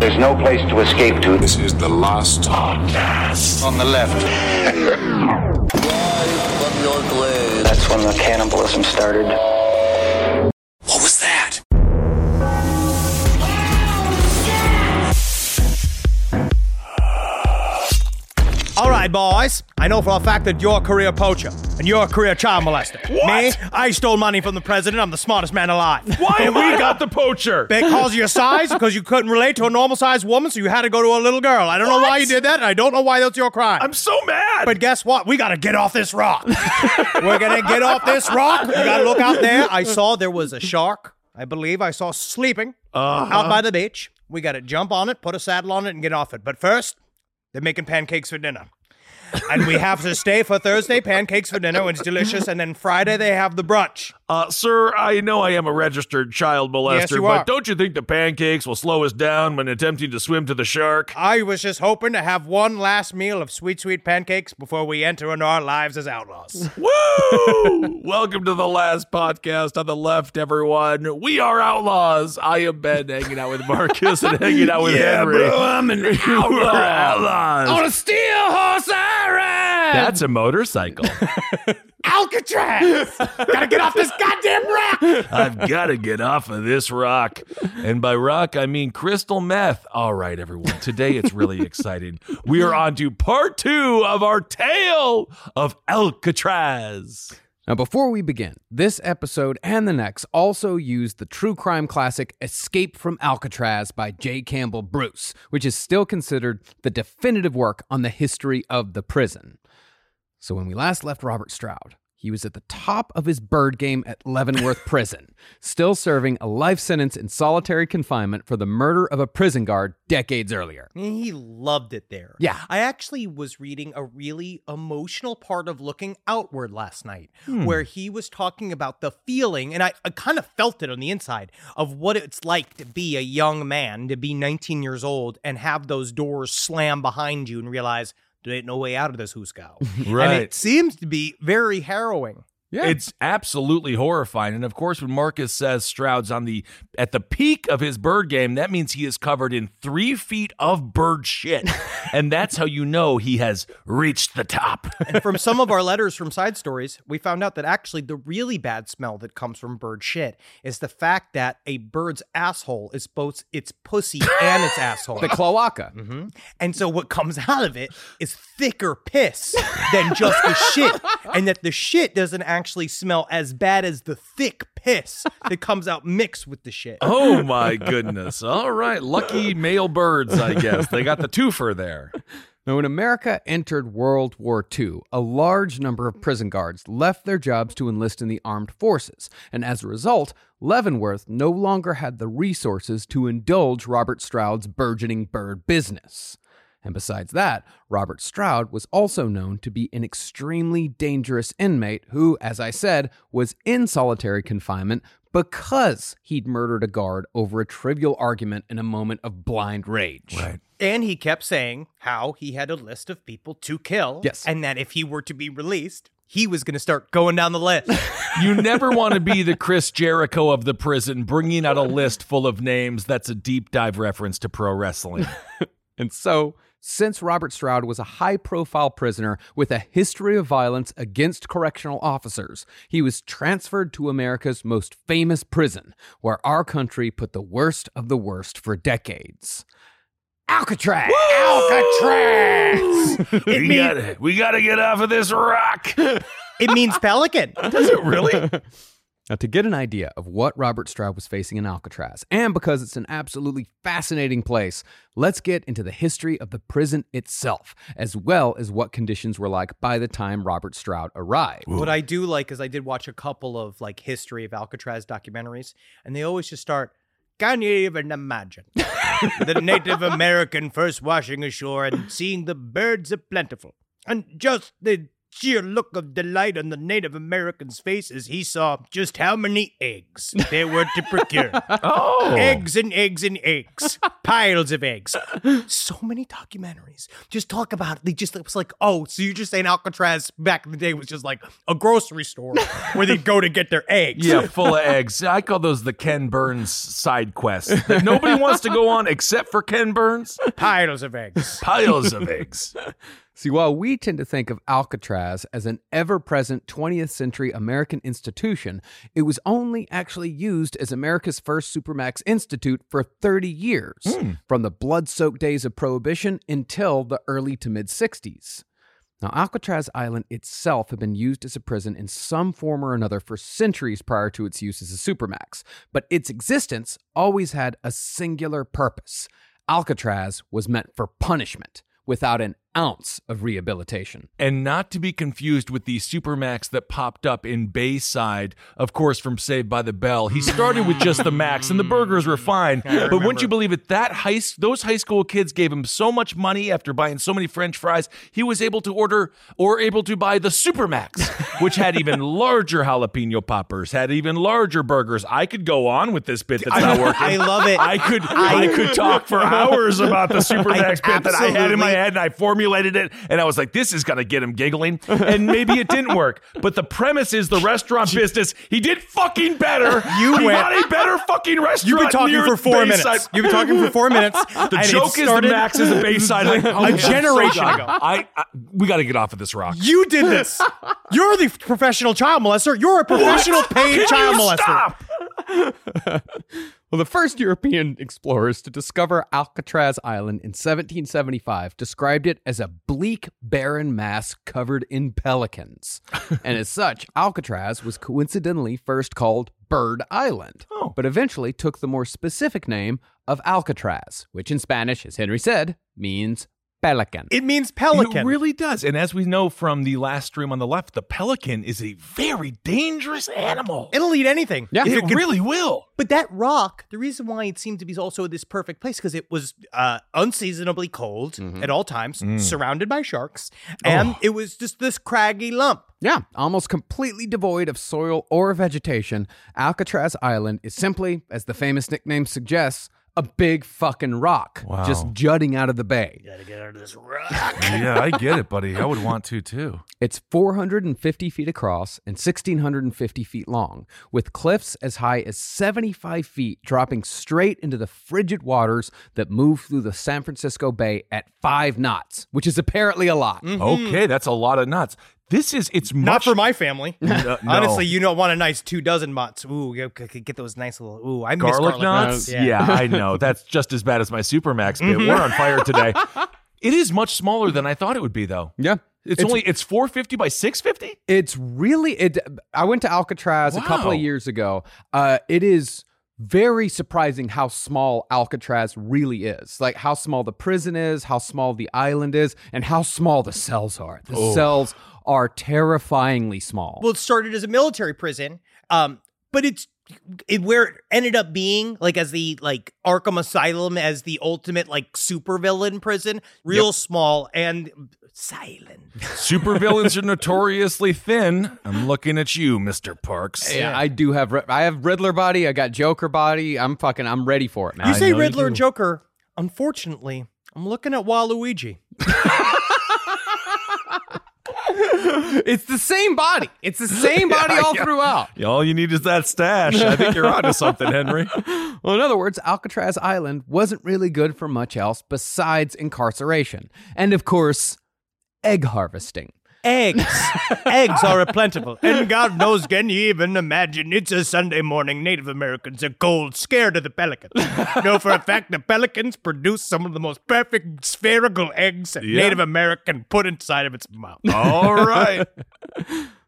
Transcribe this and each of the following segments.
There's no place to escape to. This is the last podcast. On the left. That's when the cannibalism started. What was that? All right, boys. I know for a fact that you're a career poacher and you're a career child molester. What? Me, I stole money from the president. I'm the smartest man alive. Why have we got the poacher? Because of your size, because you couldn't relate to a normal sized woman, so you had to go to a little girl. I don't know why you did that, and I don't know why that's your crime. I'm so mad. but guess what? We gotta get off this rock. We're gonna get off this rock. You gotta look out there. I saw there was a shark, I believe I saw sleeping uh-huh. out by the beach. We gotta jump on it, put a saddle on it, and get off it. But first, they're making pancakes for dinner. and we have to stay for Thursday, pancakes for dinner, it's delicious. And then Friday, they have the brunch. Uh, sir, I know I am a registered child molester, Yes, but are. don't you think the pancakes will slow us down when attempting to swim to the shark? I was just hoping to have one last meal of sweet, sweet pancakes before we enter into our lives as outlaws. Woo! Welcome to the last podcast on the left, everyone. We are outlaws. I am Ben, hanging out with Marcus and hanging out with Henry. I'm an We're outlaws. a steel horse I ride! That's a motorcycle. Alcatraz! Gotta get off this goddamn rock! I've got to get off of this rock. And by rock, I mean crystal meth. All right, everyone. Today it's really exciting. We are on to part two of our tale of Alcatraz. Now, before we begin, this episode and the next also use the true crime classic Escape from Alcatraz by J. Campbell Bruce, which is still considered the definitive work on the history of the prison. So, when we last left Robert Stroud, he was at the top of his bird game at Leavenworth Prison, still serving a life sentence in solitary confinement for the murder of a prison guard decades earlier. He loved it there. Yeah. I actually was reading a really emotional part of Looking Outward last night hmm. where he was talking about the feeling, and I, I kind of felt it on the inside, of what it's like to be a young man, to be 19 years old, and have those doors slam behind you and realize there ain't no way out of this hooscow. And Right. it seems to be very harrowing. Yeah. It's absolutely horrifying. And of course, when Marcus says Stroud's on the at the peak of his bird game, that means he is covered in three feet of bird shit. and that's how you know he has reached the top. And from some of our letters from side stories, we found out that actually the really bad smell that comes from bird shit is the fact that a bird's asshole is both its pussy and its asshole. the cloaca. Mhm. And so what comes out of it is thicker piss than just the shit. And that the shit doesn't actually smell as bad as the thick piss that comes out mixed with the shit. Oh my goodness. All right. Lucky male birds, I guess. They got the twofer there. Now, when America entered World War II, a large number of prison guards left their jobs to enlist in the armed forces, and as a result, Leavenworth no longer had the resources to indulge Robert Stroud's burgeoning bird business. And besides that, Robert Stroud was also known to be an extremely dangerous inmate who, as I said, was in solitary confinement because he'd murdered a guard over a trivial argument in a moment of blind rage. Right. And he kept saying how he had a list of people to kill. Yes. And that if he were to be released, he was going to start going down the list. You never want to be the Chris Jericho of the prison, bringing out a list full of names. That's a deep dive reference to pro wrestling. And so since Robert Stroud was a high profile prisoner with a history of violence against correctional officers, he was transferred to America's most famous prison, where our country put the worst of the worst for decades. Alcatraz! Alcatraz. it, We mean- gotta, we gotta get off of this rock. it means pelican. Does it really? Now, to get an idea of what Robert Stroud was facing in Alcatraz, and because it's an absolutely fascinating place, let's get into the history of the prison itself, as well as what conditions were like by the time Robert Stroud arrived. What I do like is I did watch a couple of like history of Alcatraz documentaries, and they always just start. Can you even imagine the Native American first washing ashore and seeing the birds are plentiful, and just the sheer look of delight on the Native American's face as he saw just how many eggs there were to procure. Oh. Eggs and eggs and eggs. Piles of eggs. So many documentaries just talk about they just it was like, oh, so you're just saying Alcatraz back in the day was just like a grocery store where they'd go to get their eggs. Yeah, full of eggs. I call those the Ken Burns side quests that nobody wants to go on except for Ken Burns. Piles of eggs. Piles of eggs. See, while we tend to think of Alcatraz as an ever present 20th century American institution, it was only actually used as America's first Supermax Institute for 30 years, hmm. from the blood soaked days of Prohibition until the early to mid 60s. Now, Alcatraz Island itself had been used as a prison in some form or another for centuries prior to its use as a supermax, but its existence always had a singular purpose. Alcatraz was meant for punishment without an ounce of rehabilitation. And not to be confused with the Supermax that popped up in Bayside, of course, from Saved by the Bell. He started with just the Max, and the burgers were fine. But wouldn't you believe it? That high, those high school kids gave him so much money after buying so many French fries, he was able to order or able to buy the Supermax, which had even larger jalapeno poppers, had even larger burgers. I could go on with this bit that's not working. I love it. I could I, could talk for hours about the Supermax bit that I had in my head and I formulated it and I was like, this is gonna get him giggling. And maybe it didn't work. But the premise is the restaurant business. He did fucking better. You he went- got a better fucking restaurant. You've been talking for four Bayside. minutes. You've been talking for four minutes. The joke is the Max is a Bayside. Like, oh, A generation so ago. I, I we got to get off of this rock. You did this. You're the professional child molester. You're a professional paid child molester. Well, the first European explorers to discover Alcatraz Island in 1775 described it as a bleak, barren mass covered in pelicans. and as such, Alcatraz was coincidentally first called Bird Island, Oh. but eventually took the more specific name of Alcatraz, which in Spanish, as Henry said, means pelican. It means pelican. It really does. And as we know from the last stream on the left, the pelican is a very dangerous animal. It'll eat anything. Yeah. If it can- really will. But that rock, the reason why it seemed to be also this perfect place because it was uh, unseasonably cold Mm-hmm. at all times, Mm. surrounded by sharks, and Oh. it was just this craggy lump. Yeah, almost completely devoid of soil or vegetation, Alcatraz Island is simply, as the famous nickname suggests, a big fucking rock Wow. just jutting out of the bay. Gotta get out of this rock. yeah, I get it, buddy. I would want to too. It's 450 feet across and 1,650 feet long, with cliffs as high as 75 feet dropping straight into the frigid waters that move through the San Francisco Bay at five knots, which is apparently a lot. Mm-hmm. Okay, that's a lot of nuts. This is it's much Not for my family. no. Honestly, you don't want a nice two dozen mutts. Ooh, get those nice little. Ooh, I miss garlic, garlic, nuts. Yeah. I know. That's just as bad as my Supermax bit. We're on fire today. It is much smaller than I thought it would be, though. Yeah. It's, only it's 450 by 650. It's really it. I went to Alcatraz a couple of years ago. Uh, it is very surprising how small Alcatraz really is. Like how small the prison is, how small the island is, and how small the cells are. The Oh. cells are terrifyingly small. Well, it started as a military prison, um, but it's it, where it ended up being like as the like Arkham Asylum as the ultimate like supervillain prison, real small and silent. Supervillains are notoriously thin. I'm looking at you, Mr. Parks. yeah, I do have. I have Riddler body. I got Joker body. I'm fucking. I'm ready for it, man. You say know you Riddler and. Joker. Unfortunately, I'm looking at Waluigi. It's the same body. It's the same body all throughout. All you need is that stash. I think you're onto something, Henry. Well, in other words, Alcatraz Island wasn't really good for much else besides incarceration. And of course, egg harvesting. Eggs. Eggs are a plentiful. And God knows, can you even imagine? It's a Sunday morning. Native Americans are cold, scared of the pelicans. know for a fact the pelicans produce some of the most perfect spherical eggs a Yeah. Native American put inside of its mouth. All right.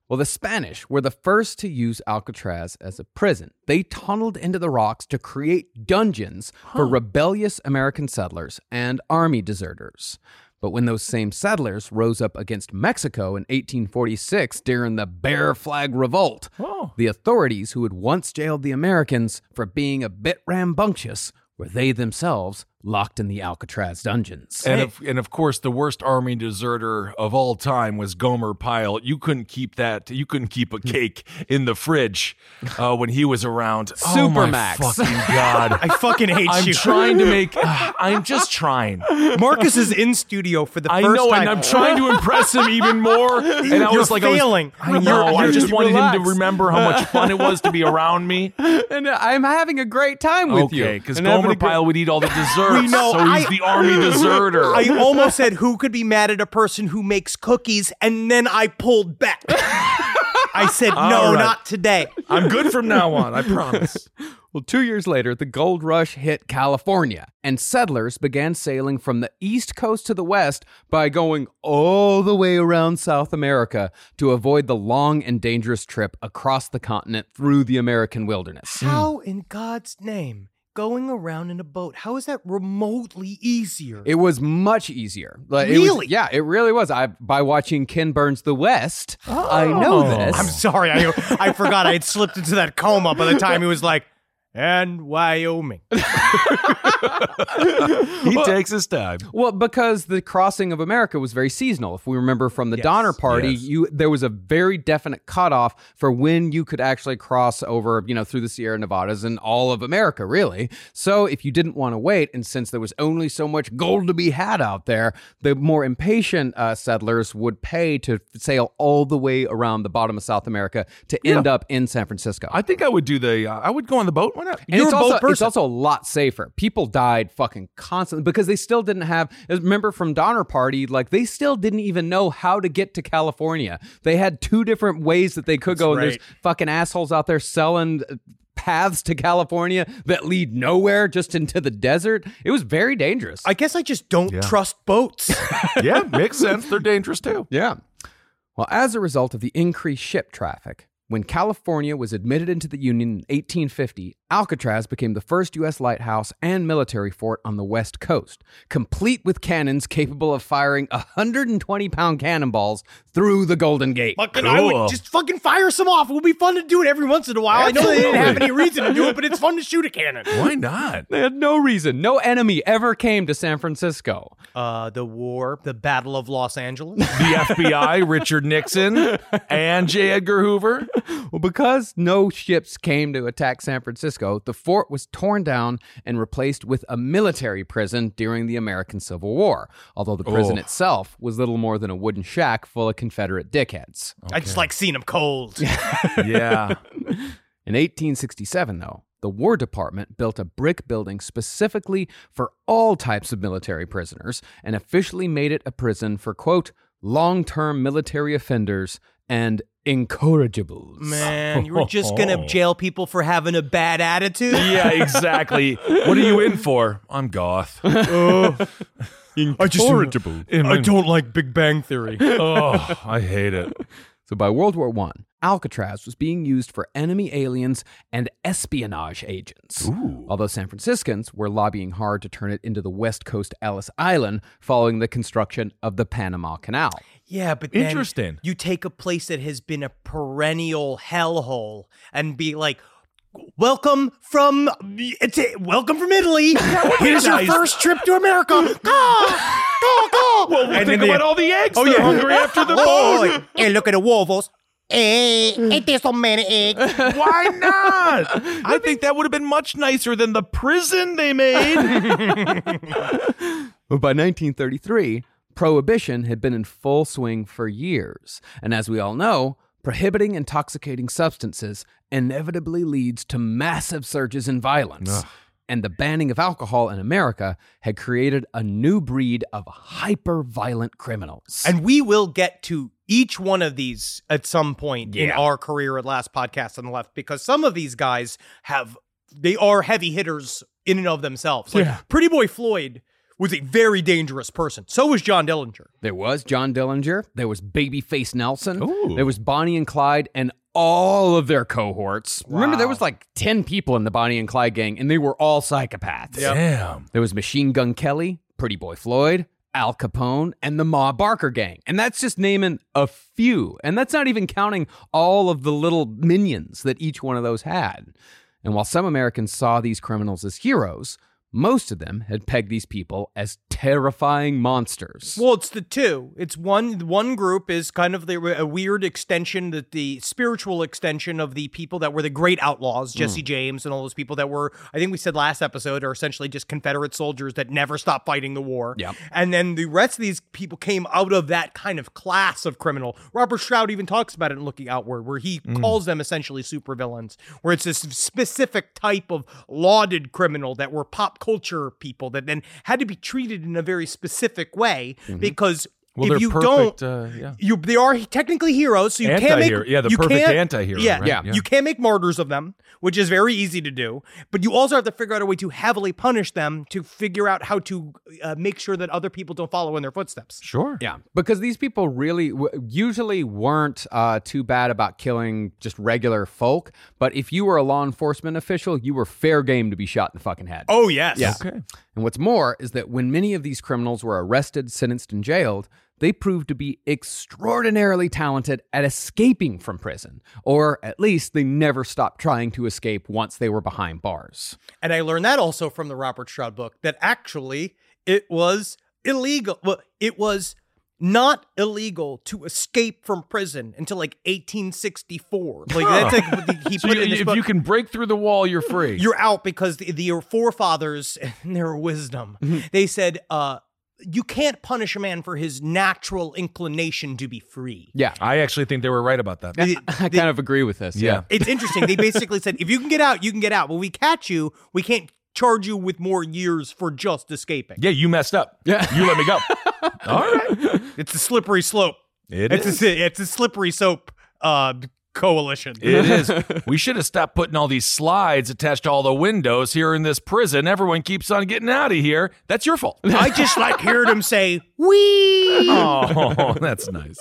Well, the Spanish were the first to use Alcatraz as a prison. They tunneled into the rocks to create dungeons for rebellious American settlers and army deserters. But when those same settlers rose up against Mexico in 1846 during the Bear Flag Revolt, oh. the authorities who had once jailed the Americans for being a bit rambunctious were they themselves locked in the Alcatraz dungeons. And of, and of course, the worst army deserter of all time was Gomer Pyle. You couldn't keep that. You couldn't keep a cake in the fridge uh, when he was around. oh my Supermax. fucking god! I fucking hate you. I'm trying to make. uh, I'm just trying. Marcus is in studio for the I first know, time. and I'm trying to impress him even more. And I You're was like, I was- I, know. You're- I you're just just wanted him to remember how much fun it was to be around me. and I'm having a great time with you. Okay, because Gomer a great- Pyle would eat all the desserts. We know, so he's I- the army deserter. I almost said who could be mad at a person who makes cookies, and then I pulled back. I said no, All right. not today. I'm good from now on. I promise. Well, two years later, the gold rush hit California, and settlers began sailing from the east coast to the west by going all the way around South America to avoid the long and dangerous trip across the continent through the American wilderness. How in God's name going around in a boat? How is that remotely easier? It was much easier. Like, it was- Really? yeah, it really was. I by watching Ken Burns' The West, I know Oh. this. I'm sorry, I I forgot I had slipped into that coma by the time he was like, and Wyoming. He takes his time. Well, because the crossing of America was very seasonal. If we remember from the Yes. Donner Party, Yes. you there was a very definite cutoff for when you could actually cross over, you know, through the Sierra Nevadas and all of America, really. So if you didn't want to wait, and since there was only so much gold to be had out there, the more impatient uh, settlers would pay to sail all the way around the bottom of South America to end up in San Francisco. I think I would do the. Uh, I would go on the boat. Why not? And You're it's also it's also a lot safer. People died fucking constantly because they still didn't have. Remember from Donner Party, like they still didn't even know how to get to California. They had two different ways that they could go, and there's fucking assholes out there selling uh, paths to California that lead nowhere, just into the desert. It was very dangerous. I guess I just don't trust boats. yeah, makes sense. They're dangerous too. Yeah. Well, as a result of the increased ship traffic, when California was admitted into the Union in 1850, Alcatraz became the first U.S. lighthouse and military fort on the West Coast, complete with cannons capable of firing 120 pound cannonballs through the Golden Gate. fucking, I Cool. would just fucking fire some off. It would be fun to do it every once in a while. I know they didn't have any reason to do it, but it's fun to shoot a cannon. Why not? They had no reason. No enemy ever came to San Francisco. Uh, the war, the Battle of Los Angeles. The FBI, Richard Nixon, and J. Edgar Hoover. Well, because no ships came to attack San Francisco, the fort was torn down and replaced with a military prison during the American Civil War, although the prison Oh. itself was little more than a wooden shack full of Confederate dickheads. I just like seeing them cold. Yeah. In 1867, though, the War Department built a brick building specifically for all types of military prisoners and officially made it a prison for, quote, long term military offenders and incorrigibles. Man, you were just gonna jail people for having a bad attitude. Yeah, exactly. What are you in for? I'm goth. Incorrigible. I don't like Big Bang Theory. Oh, I hate it. So by World War I, Alcatraz was being used for enemy aliens and espionage agents. Although San Franciscans were lobbying hard to turn it into the West Coast Ellis Island following the construction of the Panama Canal. Yeah, but then Interesting. You take a place that has been a perennial hellhole and be like, "Welcome from it's welcome from Italy. Here's your first trip to America." Go, go, go. Well, And think then they- about all the eggs. Oh, They're yeah. hungry after the Oh, boat. and look at the wolves. Eh, ain't there so many eggs? Why not? I think that would have been much nicer than the prison they made. But by 1933, Prohibition had been in full swing for years, and as we all know, prohibiting intoxicating substances inevitably leads to massive surges in violence. And the banning of alcohol in America had created a new breed of hyper violent criminals. And we will get to each one of these at some point in our career at Last Podcast on the Left because some of these guys have, they are heavy hitters in and of themselves. Like Yeah. Pretty Boy Floyd was a very dangerous person. So was John Dillinger. There was John Dillinger. There was Babyface Nelson. Ooh. There was Bonnie and Clyde and all of their cohorts. Remember, there was like 10 people in the Bonnie and Clyde gang, and they were all psychopaths. Damn. There was Machine Gun Kelly, Pretty Boy Floyd, Al Capone, and the Ma Barker gang. And that's just naming a few. And that's not even counting all of the little minions that each one of those had. And while some Americans saw these criminals as heroes, most of them had pegged these people as terrifying monsters. Well, it's the two. It's one. One group is kind of the a weird extension, that the spiritual extension of the people that were the great outlaws. Jesse James, and all those people that were. I think we said last episode are essentially just Confederate soldiers that never stopped fighting the war. Yep. And then the rest of these people came out of that kind of class of criminal. Robert Stroud even talks about it in Looking Outward, where he Hmm. calls them essentially supervillains, where it's this specific type of lauded criminal that were pop culture people that then had to be treated in a very specific way because Well, if you perfect. don't Uh, yeah. you they are technically heroes, so you can't make Yeah, the you perfect anti-hero, Yeah, right? yeah, Yeah. you can't make martyrs of them, which is very easy to do. But you also have to figure out a way to heavily punish them to figure out how to uh, make sure that other people don't follow in their footsteps. Sure. Yeah, because these people really w- usually weren't uh, too bad about killing just regular folk. But if you were a law enforcement official, you were fair game to be shot in the fucking head. Oh yes, Yeah. Okay. And what's more is that when many of these criminals were arrested, sentenced, and jailed, they proved to be extraordinarily talented at escaping from prison. Or at least they never stopped trying to escape once they were behind bars. And I learned that also from the Robert Stroud book that actually it was illegal. Well, it was not illegal to escape from prison until like 1864. Like that's like what the- he So put you, in this if book. you can break through the wall, you're free. you're out because the, the your forefathers and their wisdom they said uh you can't punish a man for his natural inclination to be free Yeah. I actually think they were right about that. The- I kind of agree with this. Yeah. it's interesting they basically said if you can get out you can get out When we catch you we can't charge you with more years for just escaping Yeah, you messed up. Yeah. You let me go. All right. it's a slippery slope It it's is. a it's a slippery soap uh coalition It is. We should have stopped putting all these slides attached to all the windows here in this prison. Everyone keeps on getting out of here. That's your fault. i just like hearing him say we Oh, that's nice.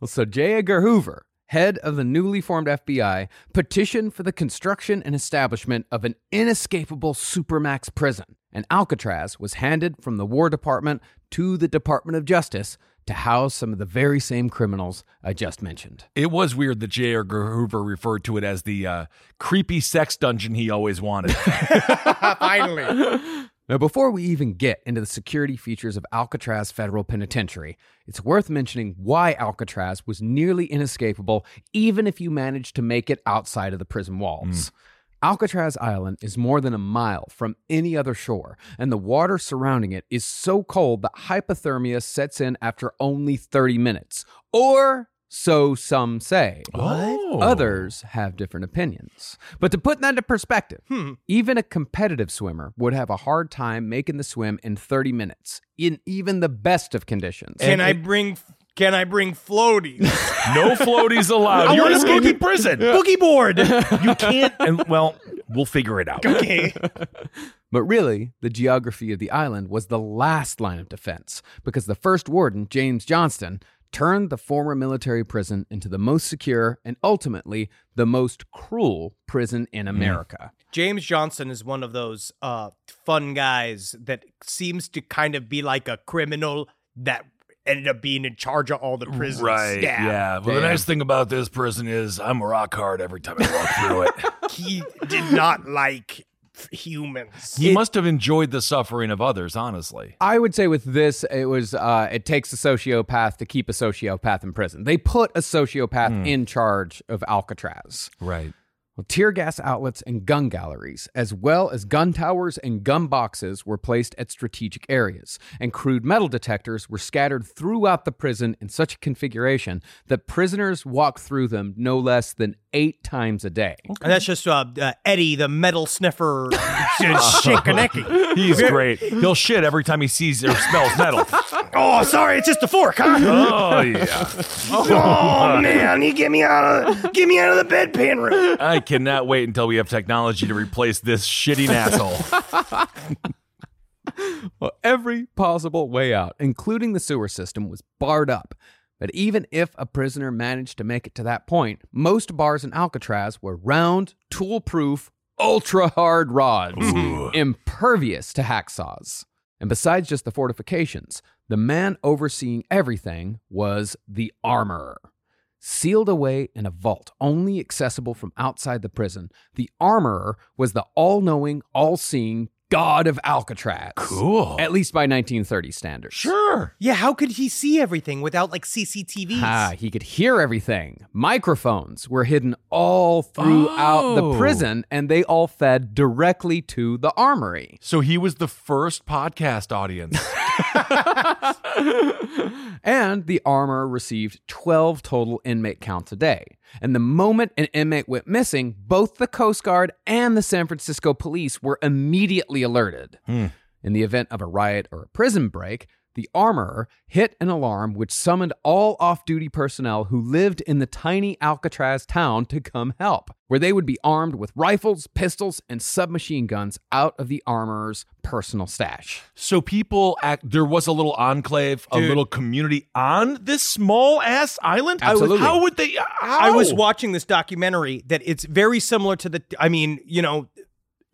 Well, so J. Edgar Hoover, head of the newly formed FBI, petitioned for the construction and establishment of an inescapable supermax prison, and Alcatraz was handed from the War Department to the Department of Justice to house some of the very same criminals I just mentioned. It was weird that J. Edgar Hoover referred to it as the uh, creepy sex dungeon he always wanted. finally Now, before we even get into the security features of Alcatraz Federal Penitentiary, it's worth mentioning why Alcatraz was nearly inescapable, even if you managed to make it outside of the prison walls. Hmm. Alcatraz Island is more than a mile from any other shore, and the water surrounding it is so cold that hypothermia sets in after only 30 minutes. Or so some say. Oh. Others have different opinions. But to put that into perspective, hmm. even a competitive swimmer would have a hard time making the swim in 30 minutes in even the best of conditions. can i bring can i bring floaties No floaties allowed. I You're wanna escaping boogie- prison. boogie board You can't. And well, we'll figure it out. okay But really, the geography of the island was the last line of defense because the first warden, James Johnston, turned the former military prison into the most secure and ultimately the most cruel prison in America. James Johnston is one of those uh, fun guys that seems to kind of be like a criminal that ended up being in charge of all the prison Right. staff. Yeah. Well, the nice thing about this prison is I'm a rock hard every time I walk through it. He did not like humans. He must have enjoyed the suffering of others, honestly. I would say with this, it was uh, it takes a sociopath to keep a sociopath in prison. They put a sociopath in charge of Alcatraz. Right. Well, tear gas outlets and gun galleries, as well as gun towers and gun boxes, were placed at strategic areas, and crude metal detectors were scattered throughout the prison in such a configuration that prisoners walked through them no less than eight times a day. And that's just uh, uh, Eddie, the metal sniffer, Shinkaneki. He's great. He'll shit every time he sees or smells metal. Oh, sorry, it's just a fork, huh? Oh yeah. Oh man, you get me out of get me out of the bedpan room. I cannot wait until we have technology to replace this shitting asshole. Well, every possible way out, including the sewer system, was barred up. But even if a prisoner managed to make it to that point, most bars in Alcatraz were round, tool proof, ultra hard rods, impervious to hacksaws. And besides just the fortifications, the man overseeing everything was the armorer. Sealed away in a vault only accessible from outside the prison, the armorer was the all knowing, all seeing god of Alcatraz. Cool. At least by 1930 standards. Sure. Yeah, how could he see everything without like CCTVs? Ah, he could hear everything. Microphones were hidden all throughout the Oh. prison, and they all fed directly to the armory. So he was the first podcast audience. and the armor received 12 total inmate counts a day. And the moment an inmate went missing, both the Coast Guard and the San Francisco police were immediately alerted. Hmm. In the event of a riot or a prison break, the armorer hit an alarm which summoned all off duty personnel who lived in the tiny Alcatraz town to come help, where they would be armed with rifles, pistols, and submachine guns out of the armorer's personal stash. so people act there was a little enclave, a little community on this small ass island. I was- Absolutely. how would they how? I was watching this documentary that it's very similar to the. I mean, you know,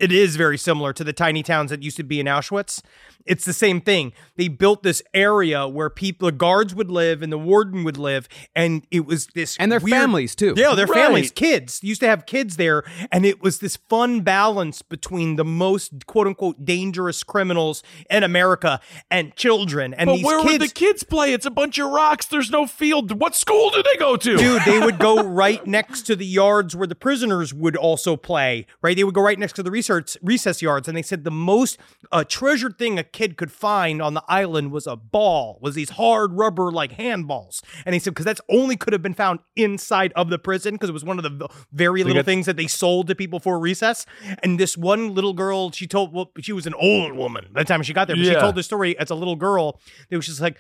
it is very similar to the tiny towns that used to be in Auschwitz. It's the same thing. They built this area where people, the guards would live and the warden would live, and it was this And their weird- families, too. Yeah, their Right. families, kids used to have kids there, and it was this fun balance between the most quote unquote dangerous criminals in America and children. And But these where kids, would the kids play? It's a bunch of rocks. There's no field. What school do they go to? Dude, they would go right next to the yards where the prisoners would also play. Right, they would go right next to the research recess yards, and they said the most uh, treasured thing a kid could find on the island was a ball, was these hard rubber like handballs. And they said because that's only could have been found inside of the prison because it was one of the very little got- things that they sold to people for recess. And this one little girl, she told, well, she was an old woman by the time she got there, but she told the story as a little girl. It was just like.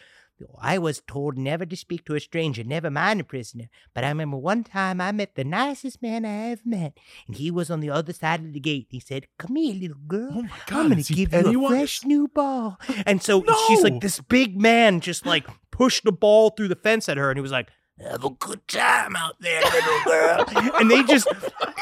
I was told never to speak to a stranger, never mind a prisoner. But I remember one time I met the nicest man I ever met, and he was on the other side of the gate. He said, "Come here, little girl. Oh my God, I'm gonna give you a fresh new ball." And so she's like, this big man just like pushed the ball through the fence at her, and he was like. Have a good time out there, little girl. and they just,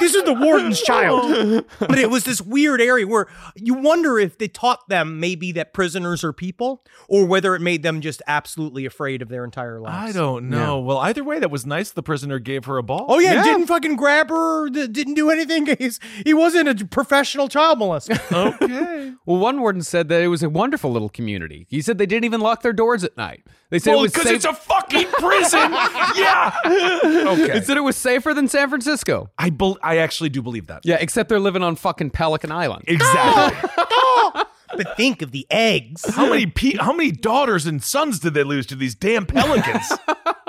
this is the warden's child. But it was this weird area where you wonder if they taught them maybe that prisoners are people or whether it made them just absolutely afraid of their entire lives. I don't know. Well, either way, that was nice. The prisoner gave her a ball. Oh yeah, he didn't fucking grab her, didn't do anything. He's, he wasn't a professional child molester. okay. Well, one warden said that it was a wonderful little community. He said they didn't even lock their doors at night. They said well, it was because safe- it's a fucking prison. yeah. Okay. They said it was safer than San Francisco. I bel I actually do believe that. Yeah, except they're living on fucking Pelican Island. Exactly. but think of the eggs. how many pe- how many daughters and sons did they lose to these damn pelicans?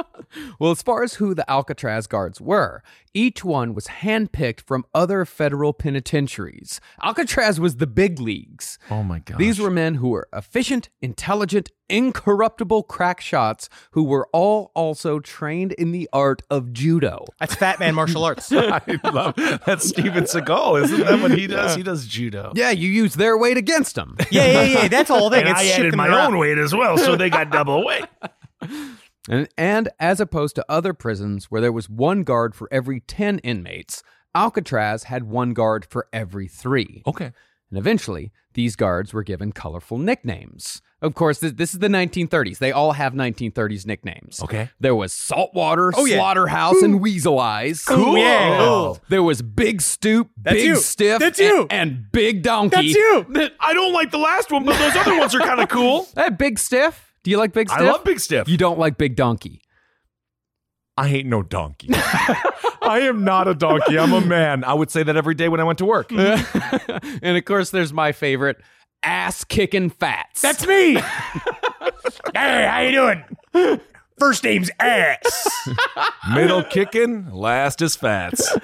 Well, as far as who the Alcatraz guards were, each one was handpicked from other federal penitentiaries. Alcatraz was the big leagues. oh my god. These were men who were efficient, intelligent, incorruptible crack shots who were all also trained in the art of judo. That's Fat Man Martial Arts. I love that's Steven Seagal, isn't that what he does? He does judo. Yeah, you use their weight against them. Yeah, yeah, yeah. That's all they And I added my own weight as well, so they got double weight. And, and as opposed to other prisons where there was one guard for every 10 inmates, Alcatraz had one guard for every three. Okay. And eventually, these guards were given colorful nicknames. Of course, this, this is the 1930s. They all have 1930s nicknames. Okay. There was Saltwater, Oh, yeah. Slaughterhouse, and Weasel Eyes. Cool. Yeah, cool. There was Big Stoop, That's Big you. Stiff, That's and- you. And, Big Donkey. That's you. I don't like the last one, but those other ones are kind of cool. That Big Stiff. Do you like Big Stiff? I love Big Stiff. You don't like Big Donkey. I ain't no donkey. I am not a donkey. I'm a man. I would say that every day when I went to work. and of course, there's my favorite ass kicking fats. That's me. hey, how you doing? First name's ass. Middle kicking, last is fats.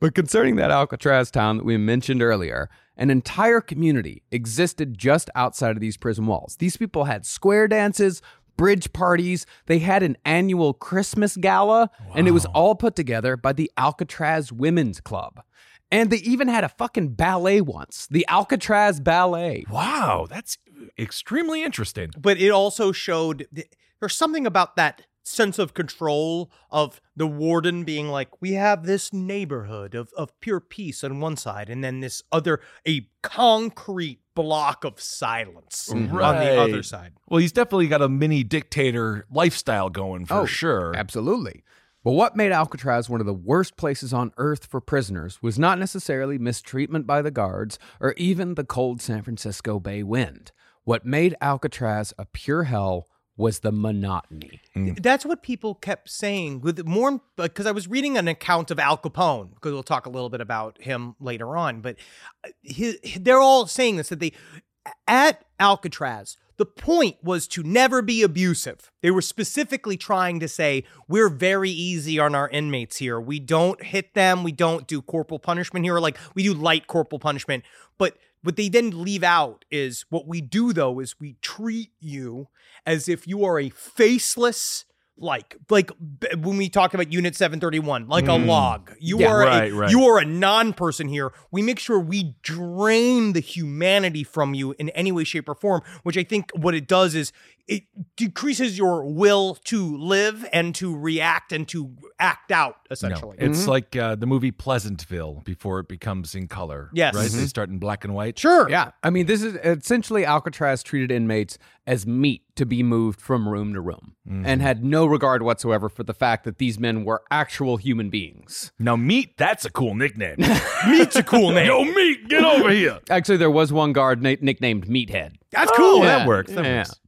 But concerning that Alcatraz town that we mentioned earlier, an entire community existed just outside of these prison walls. These people had square dances, bridge parties, they had an annual Christmas gala, and it was all put together by the Alcatraz Women's Club. And they even had a fucking ballet once, the Alcatraz Ballet. Wow, that's extremely interesting. but it also showed there's something about that sense of control of the warden being like we have this neighborhood of, of pure peace on one side and then this other a concrete block of silence on the other side Well, he's definitely got a mini dictator lifestyle going for oh, sure. Absolutely. But what made Alcatraz one of the worst places on earth for prisoners was not necessarily mistreatment by the guards or even the cold San Francisco Bay wind. What made Alcatraz a pure hell was the monotony. that's what people kept saying with more because i was reading an account of al capone because we'll talk a little bit about him later on but uh, he, they're all saying this that they at alcatraz the point was to never be abusive. They were specifically trying to say we're very easy on our inmates here. We don't hit them. We don't do corporal punishment here. Like we do light corporal punishment but what they then leave out is what we do though is we treat you as if you are a faceless like like when we talk about unit 731 like a mm. log. You Yeah, are right, a, right. you are a non-person here. We make sure we drain the humanity from you in any way shape or form which i think what it does is it decreases your will to live and to react and to act out No, essentially it's like uh, the movie Pleasantville before it becomes in color. Yes. Right? Mhm. They start in black and white. sure Yeah, I mean, this is essentially Alcatraz treated inmates as meat to be moved from room to room and had no regard whatsoever for the fact that these men were actual human beings. Now, Meat, that's a cool nickname. meat's a cool name Yo, Meat, get over here. Actually, there was one guard na- nicknamed Meathead. that's cool Oh, Yeah, that works. That yeah. works.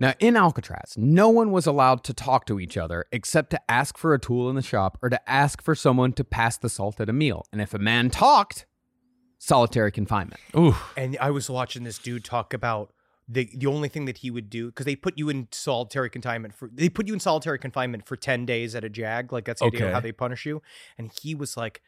Now, in Alcatraz, no one was allowed to talk to each other except to ask for a tool in the shop or to ask for someone to pass the salt at a meal. And if a man talked, solitary confinement. Ooh. And I was watching this dude talk about the the only thing that he would do because they put you in solitary confinement for they put you in solitary confinement for 10 days at a jag like that's the idea of Okay. how they punish you and he was like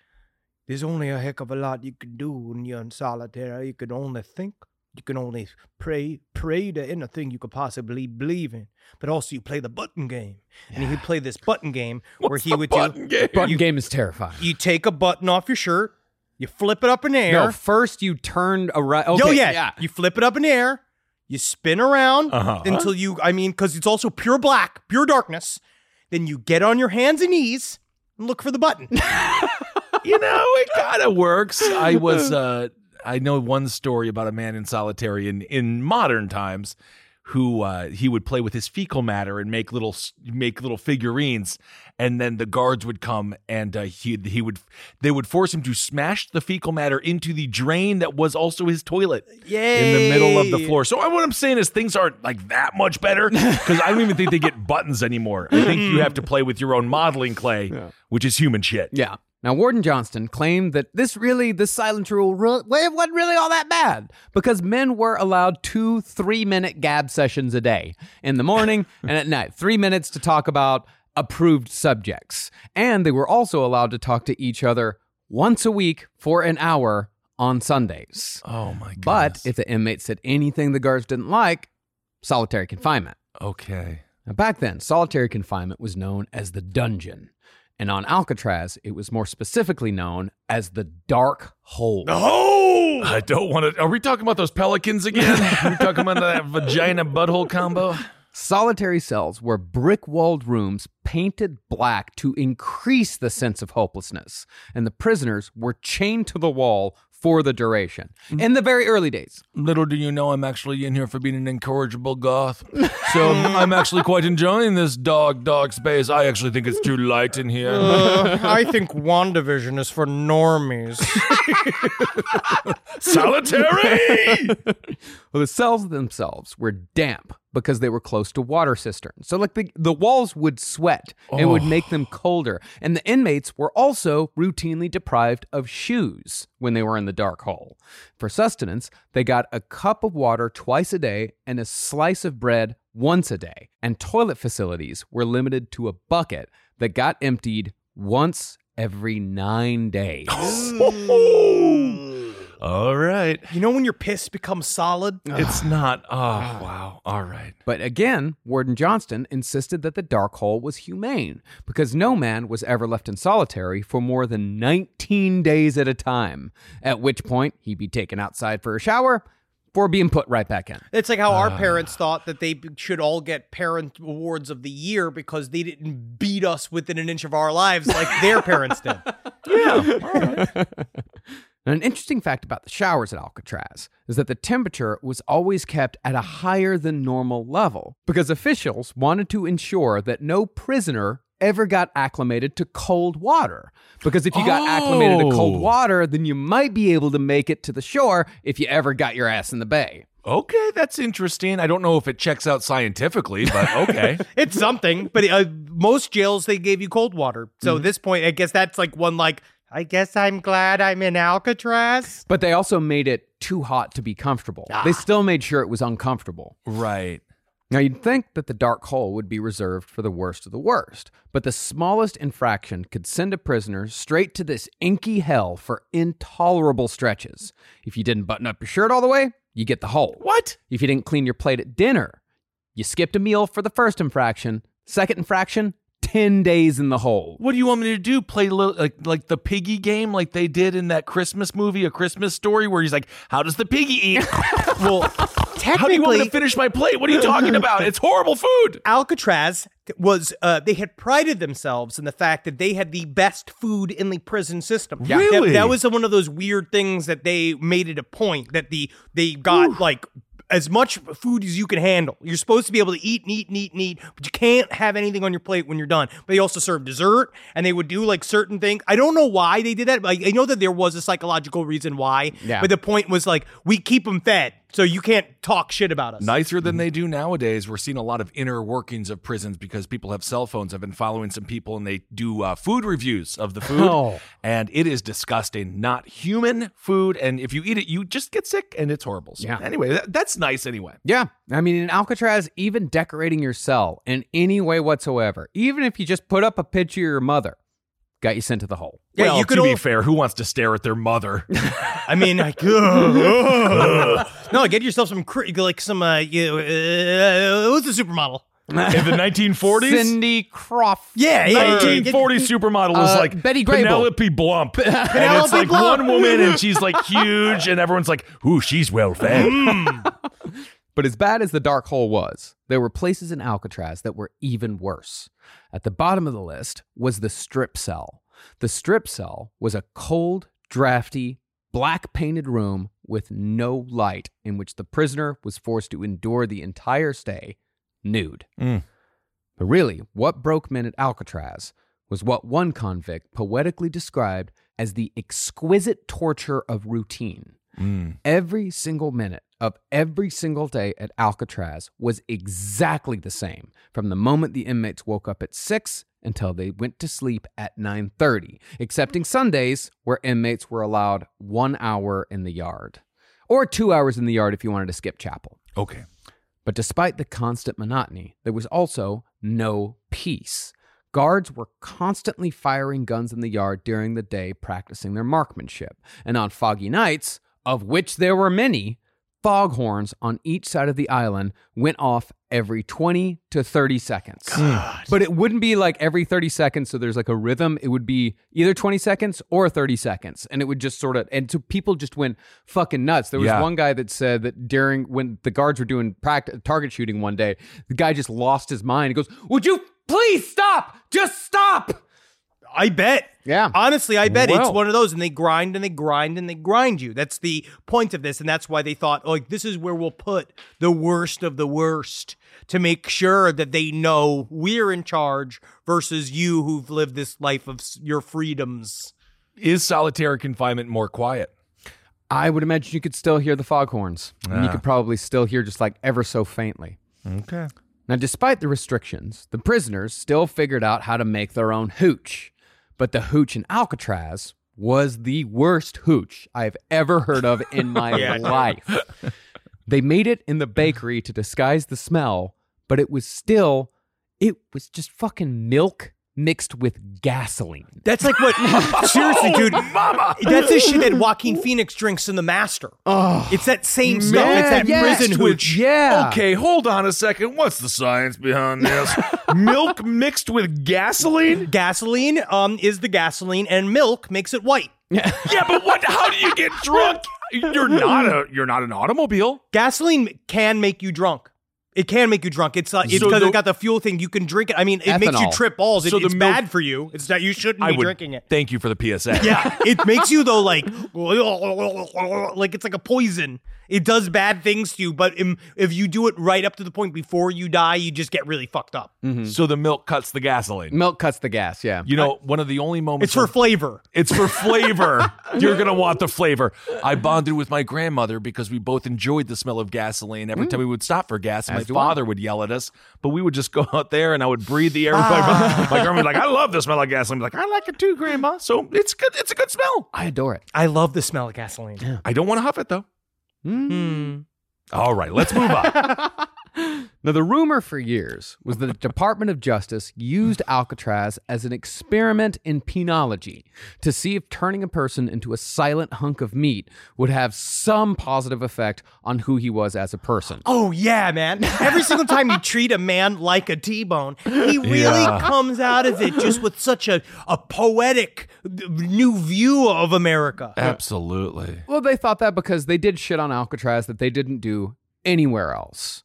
there's only a heck of a lot you can do when you're in solitary you can only think you can only pray pray to anything you could possibly believe in but also you play the button game and he would play this button game where he would button do game? Button you, game is terrifying. you take a button off your shirt you flip it up in the air No, first you turned around. Okay, Yo, yeah. yeah. You flip it up in the air, you spin around Uh-huh. until you, I mean, because it's also pure black, pure darkness. Then you get on your hands and knees and look for the button. you know, it kind of works. I was, uh, I know one story about a man in solitary in, in modern times who uh, he would play with his fecal matter and make little make little figurines, and then the guards would come and uh, he he would they would force him to smash the fecal matter into the drain that was also his toilet in the middle of the floor. So what I'm saying is things aren't like that much better because I don't even think they get buttons anymore. I think you have to play with your own modeling clay, which is human shit. Yeah. Now, Warden Johnston claimed that this really, this silence rule, wasn't really all that bad because men were allowed two three minute gab sessions a day in the morning and at night, three minutes to talk about approved subjects. And they were also allowed to talk to each other once a week for an hour on Sundays. Oh my god! But if the inmate said anything the guards didn't like, solitary confinement. okay. Now, back then, solitary confinement was known as the dungeon. And on Alcatraz, it was more specifically known as the dark hole. Oh! I don't want to. Are we talking about those pelicans again? Are we talking about that vagina butthole combo? Solitary cells were brick walled rooms painted black to increase the sense of hopelessness. And the prisoners were chained to the wall for the duration. In the very early days. Little do you know, I'm actually in here for being an incorrigible goth. So I'm actually quite enjoying this dog dog space. I actually think it's too light in here. Uh, I think WandaVision is for normies. Solitary. Well, the cells themselves were damp because they were close to water cisterns. So, like the, the walls would sweat and would make them oh. colder. And the inmates were also routinely deprived of shoes when they were in the dark hole. For sustenance, they got a cup of water twice a day and a slice of bread once a day. And toilet facilities were limited to a bucket that got emptied once every nine days. Oh. All right. You know when your piss becomes solid? It's not. Oh, wow. All right. But again, Warden Johnston insisted that the dark hole was humane because no man was ever left in solitary for more than 19 days at a time, at which point he'd be taken outside for a shower before being put right back in. It's like how our ah. parents thought that they should all get parent awards of the year because they didn't beat us within an inch of our lives like their parents did. And an interesting fact about the showers at Alcatraz is that the temperature was always kept at a higher than normal level because officials wanted to ensure that no prisoner ever got acclimated to cold water. Because if you got acclimated to cold Oh. water, then you might be able to make it to the shore if you ever got your ass in the bay. Okay, that's interesting. I don't know if it checks out scientifically, but okay. It's something, but uh, most jails they gave you cold water. So Mm-hmm. at this point, I guess that's like one like. I guess I'm glad I'm in Alcatraz. But they also made it too hot to be comfortable. Ah. They still made sure it was uncomfortable. right. Now, you'd think that the dark hole would be reserved for the worst of the worst, but the smallest infraction could send a prisoner straight to this inky hell for intolerable stretches. If you didn't button up your shirt all the way, you get the hole. What? If you didn't clean your plate at dinner, you skipped a meal for the first infraction. Second infraction, 10 days in the hole. What do you want me to do? Play li- like like the piggy game, like they did in that Christmas movie, A Christmas Story, where he's like, "How does the piggy eat? Well, How do you want me technically, to finish my plate? What are you talking about? It's horrible food." Alcatraz was uh, they had prided themselves in the fact that they had the best food in the prison system. Yeah. Really? That, was one of those weird things that they made it a point that the they got like as much food as you can handle. You're supposed to be able to eat and eat and eat and eat, but you can't have anything on your plate when you're done. But they also serve dessert and they would do like certain things. I don't know why they did that. But I know that there was a psychological reason why. Yeah. But the point was like we keep them fed, so you can't talk shit about us. Nicer than they do nowadays. We're seeing a lot of inner workings of prisons because people have cell phones. I've been following some people and they do uh, food reviews of the food, Oh. and it is disgusting. Not human food, and if you eat it, you just get sick, and it's horrible. So Yeah. Anyway, that, that's nice. Anyway. Yeah. I mean, in Alcatraz, even decorating your cell in any way whatsoever, even if you just put up a picture of your mother, got you sent to the hole. Yeah, well, you could to be al- fair, who wants to stare at their mother? I mean, like, no, get yourself some cr- like some uh, you, uh, who's the supermodel? in the 1940s. Cindy Croft. Yeah, yeah, 1940 supermodel was Uh, like Betty Grable. Penelope Blump. and it's like Blump. one woman and she's like huge and everyone's like, ooh, she's well fed. But as bad as the dark hole was, there were places in Alcatraz that were even worse. At the bottom of the list was the strip cell. The strip cell was a cold, drafty, black painted room with no light in which the prisoner was forced to endure the entire stay nude. Mm. But really, what broke men at Alcatraz was what one convict poetically described as the exquisite torture of routine. Every single minute of every single day at Alcatraz was exactly the same from the moment the inmates woke up at 6 until they went to sleep at 9:30, excepting Sundays where inmates were allowed 1 hour in the yard or 2 hours in the yard if you wanted to skip chapel. Okay. But despite the constant monotony, there was also no peace. Guards were constantly firing guns in the yard during the day, practicing their marksmanship. And on foggy nights, of which there were many, foghorns on each side of the island went off every 20 to 30 seconds. Hmm. But it wouldn't be like every 30 seconds, so there's like a rhythm. It would be either 20 seconds or 30 seconds. And it would just sort of, and so people just went fucking nuts. There was Yeah. one guy that said that during when the guards were doing practice, target shooting one day, the guy just lost his mind. He goes, Would you please stop? Just stop. I bet. Yeah. Honestly, I bet it's one of those, and they grind and they grind and they grind you. That's the point of this, and that's why they thought, like, this is where we'll put the worst of the worst to make sure that they know we're in charge versus you who've lived this life of your freedoms. Is solitary confinement more quiet? I would imagine you could still hear the foghorns. And you ah. could probably still hear just like ever so faintly. Okay. Now, despite the restrictions, the prisoners still figured out how to make their own hooch. But the hooch in Alcatraz was the worst hooch I've ever heard of in my life. They made it in the bakery to disguise the smell, but it was still, it was just fucking milk, mixed with gasoline. That's like what. seriously, dude. That's the shit that Joaquin Phoenix drinks in The Master. Oh, it's that same stuff. it's that yes, prison with- hooch. Yeah. Okay, hold on a second. What's the science behind this? Milk mixed with gasoline? Gasoline um is the gasoline, and milk makes it white. Yeah, but what? How do you get drunk? You're not a. You're not an automobile. Gasoline can make you drunk. It can make you drunk. It's uh, it's So because the- it got the fuel thing. You can drink it. I mean, it makes you trip balls. It, So it's milk- bad for you. It's that You shouldn't I be would drinking it. Thank you for the PSA. Yeah, it makes you though like like it's like a poison. It does bad things to you, but if you do it right up to the point before you die, you just get really fucked up. Mm-hmm. So the milk cuts the gasoline. Milk cuts the gas, yeah. You know, one of the only moments It's for when- flavor. It's for flavor. You're gonna want the flavor. I bonded with my grandmother because we both enjoyed the smell of gasoline. Every mm. time we would stop for gas, As my do I. father would yell at us, but we would just go out there and I would breathe the air. with my, ah. my grandma would be like, "I love the smell of gasoline." I'm like, "I like it too, grandma." So it's good. It's a good smell. I adore it. I love the smell of gasoline. I don't want to huff it though. Hmm. All right, let's move on. Now, the rumor for years was that the Department of Justice used Alcatraz as an experiment in penology to see if turning a person into a silent hunk of meat would have some positive effect on who he was as a person. Oh yeah, man! Every single time you treat a man like a T-bone, he really Yeah. comes out of it just with such a a poetic new view of America. Absolutely. Well, they thought that because they did shit on Alcatraz that they didn't do anywhere else.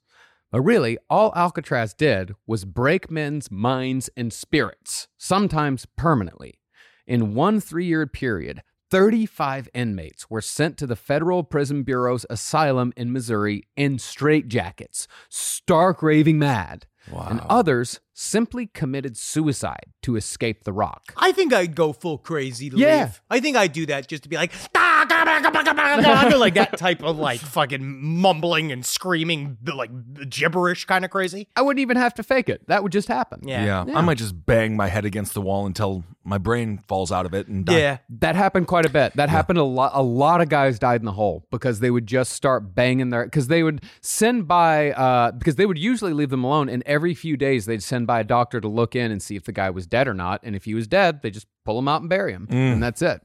But really, all Alcatraz did was break men's minds and spirits, sometimes permanently. In one three year period, 35 inmates were sent to the Federal Prison Bureau's asylum in Missouri in straitjackets, stark raving mad. And others simply committed suicide to escape the rock. I think I'd go full crazy to Yeah. leave. I think I'd do that just to be like, "Ah, gah, bah, gah, bah, gah, bah, gah," do like that type of like fucking mumbling and screaming, like gibberish kind of crazy. I wouldn't even have to fake it. That would just happen. Yeah. Yeah. I might just bang my head against the wall until my brain falls out of it and die. Yeah. That happened quite a bit. That happened a lot. A lot of guys died in the hole because they would just start banging their because they would send by uh, because they would usually leave them alone, and every few days they'd send by a doctor to look in and see if the guy was dead or not, and if he was dead, they just pull him out and bury him, and that's it.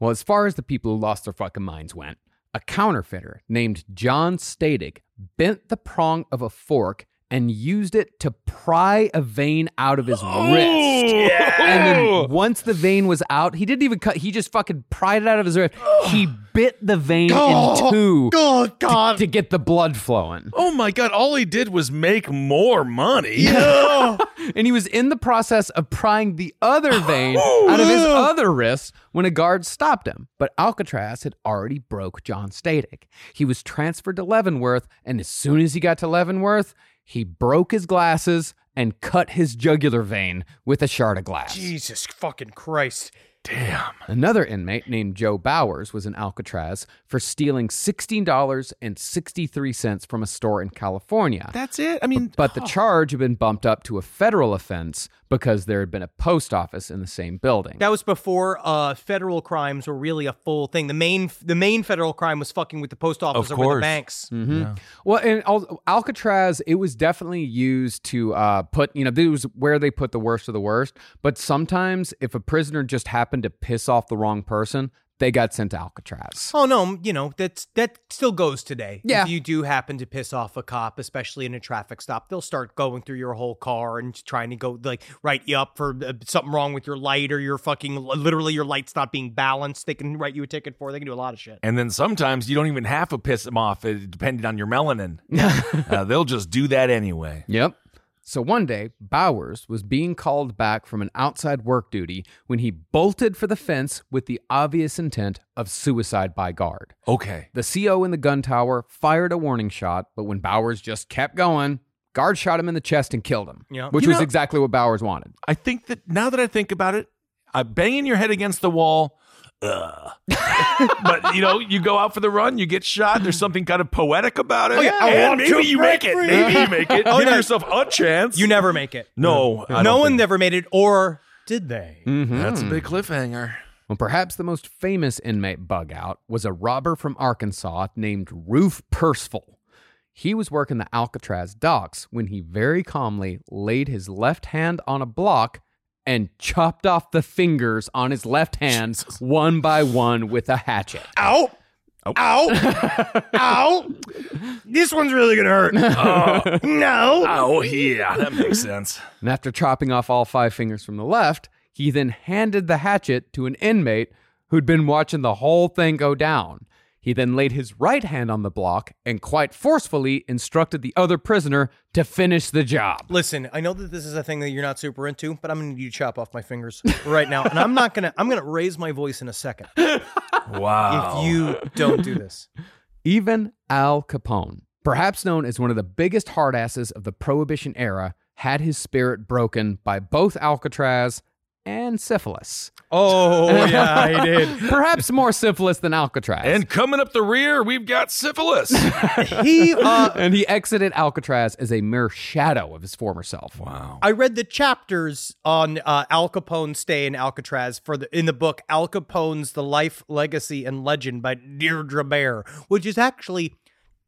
Well, as far as the people who lost their fucking minds went, a counterfeiter named John Stadig bent the prong of a fork and used it to pry a vein out of his wrist. And then once the vein was out, he didn't even cut, he just fucking pried it out of his wrist. He bit the vein in oh, two Oh to, God! to get the blood flowing. Oh my god, all he did was make more money. Yeah. And he was in the process of prying the other vein out of his other wrist when a guard stopped him. But Alcatraz had already broke John Stadig. He was transferred to Leavenworth, and as soon as he got to Leavenworth, he broke his glasses and cut his jugular vein with a shard of glass. Jesus fucking Christ! Another inmate named Joe Bowers was in Alcatraz for stealing $16.63 from a store in California. That's it. I mean, But the charge had been bumped up to a federal offense because there had been a post office in the same building. That was before uh, federal crimes were really a full thing. The main the main federal crime was fucking with the post office Of or with the course. banks. Well, and Al- Alcatraz, it was definitely used to uh, put, you know, this was where they put the worst of the worst. But sometimes if a prisoner just happened to piss off the wrong person, they got sent to Alcatraz. Oh no, you know that's that still goes today. Yeah. if you do happen to piss off a cop, especially in a traffic stop, they'll start going through your whole car and trying to go like write you up for uh, something wrong with your light or your fucking literally your light's not being balanced. They can write you a ticket for. They can do a lot of shit. and then sometimes you don't even have to piss them off, uh, depending on your melanin. uh, they'll just do that anyway. Yep. So one day, Bowers was being called back from an outside work duty when he bolted for the fence with the obvious intent of suicide by guard. Okay. The CO in the gun tower fired a warning shot, but when Bowers just kept going, guard shot him in the chest and killed him, Yeah. which You was know- exactly what Bowers wanted. I think that now that I think about it, uh, banging your head against the wall. Ugh. but you know, you go out for the run, you get shot. There's something kind of poetic about it. Oh, yeah, I and want maybe to you break make it. free. Maybe you make it. Oh, Give no. yourself a chance. You never make it. No, I no one think- ever made it, or did they? Mm-hmm. That's a big cliffhanger. Well, perhaps the most famous inmate bug out was a robber from Arkansas named Rufe Persful. He was working the Alcatraz docks when he very calmly laid his left hand on a block and chopped off the fingers on his left hand one by one with a hatchet. Ow! Ow! Ow! This one's really gonna hurt. Oh. no! Oh, yeah, that makes sense. And after chopping off all five fingers from the left, he then handed the hatchet to an inmate who'd been watching the whole thing go down. He then laid his right hand on the block and quite forcefully instructed the other prisoner to finish the job. Listen, I know that this is a thing that you're not super into, but I'm gonna need you to chop off my fingers right now, and I'm not gonna. I'm gonna raise my voice in a second Wow. if you don't do this. Even Al Capone, perhaps known as one of the biggest hardasses of the Prohibition era, had his spirit broken by both Alcatraz and syphilis. Oh yeah, he did. Perhaps more syphilis than Alcatraz. and coming up the rear, we've got syphilis. He. Uh, and he exited Alcatraz as a mere shadow of his former self. wow. I read the chapters on uh, Al Capone's stay in Alcatraz for the in the book Al Capone's The Life, Legacy, and Legend by Deirdre Bair, which is actually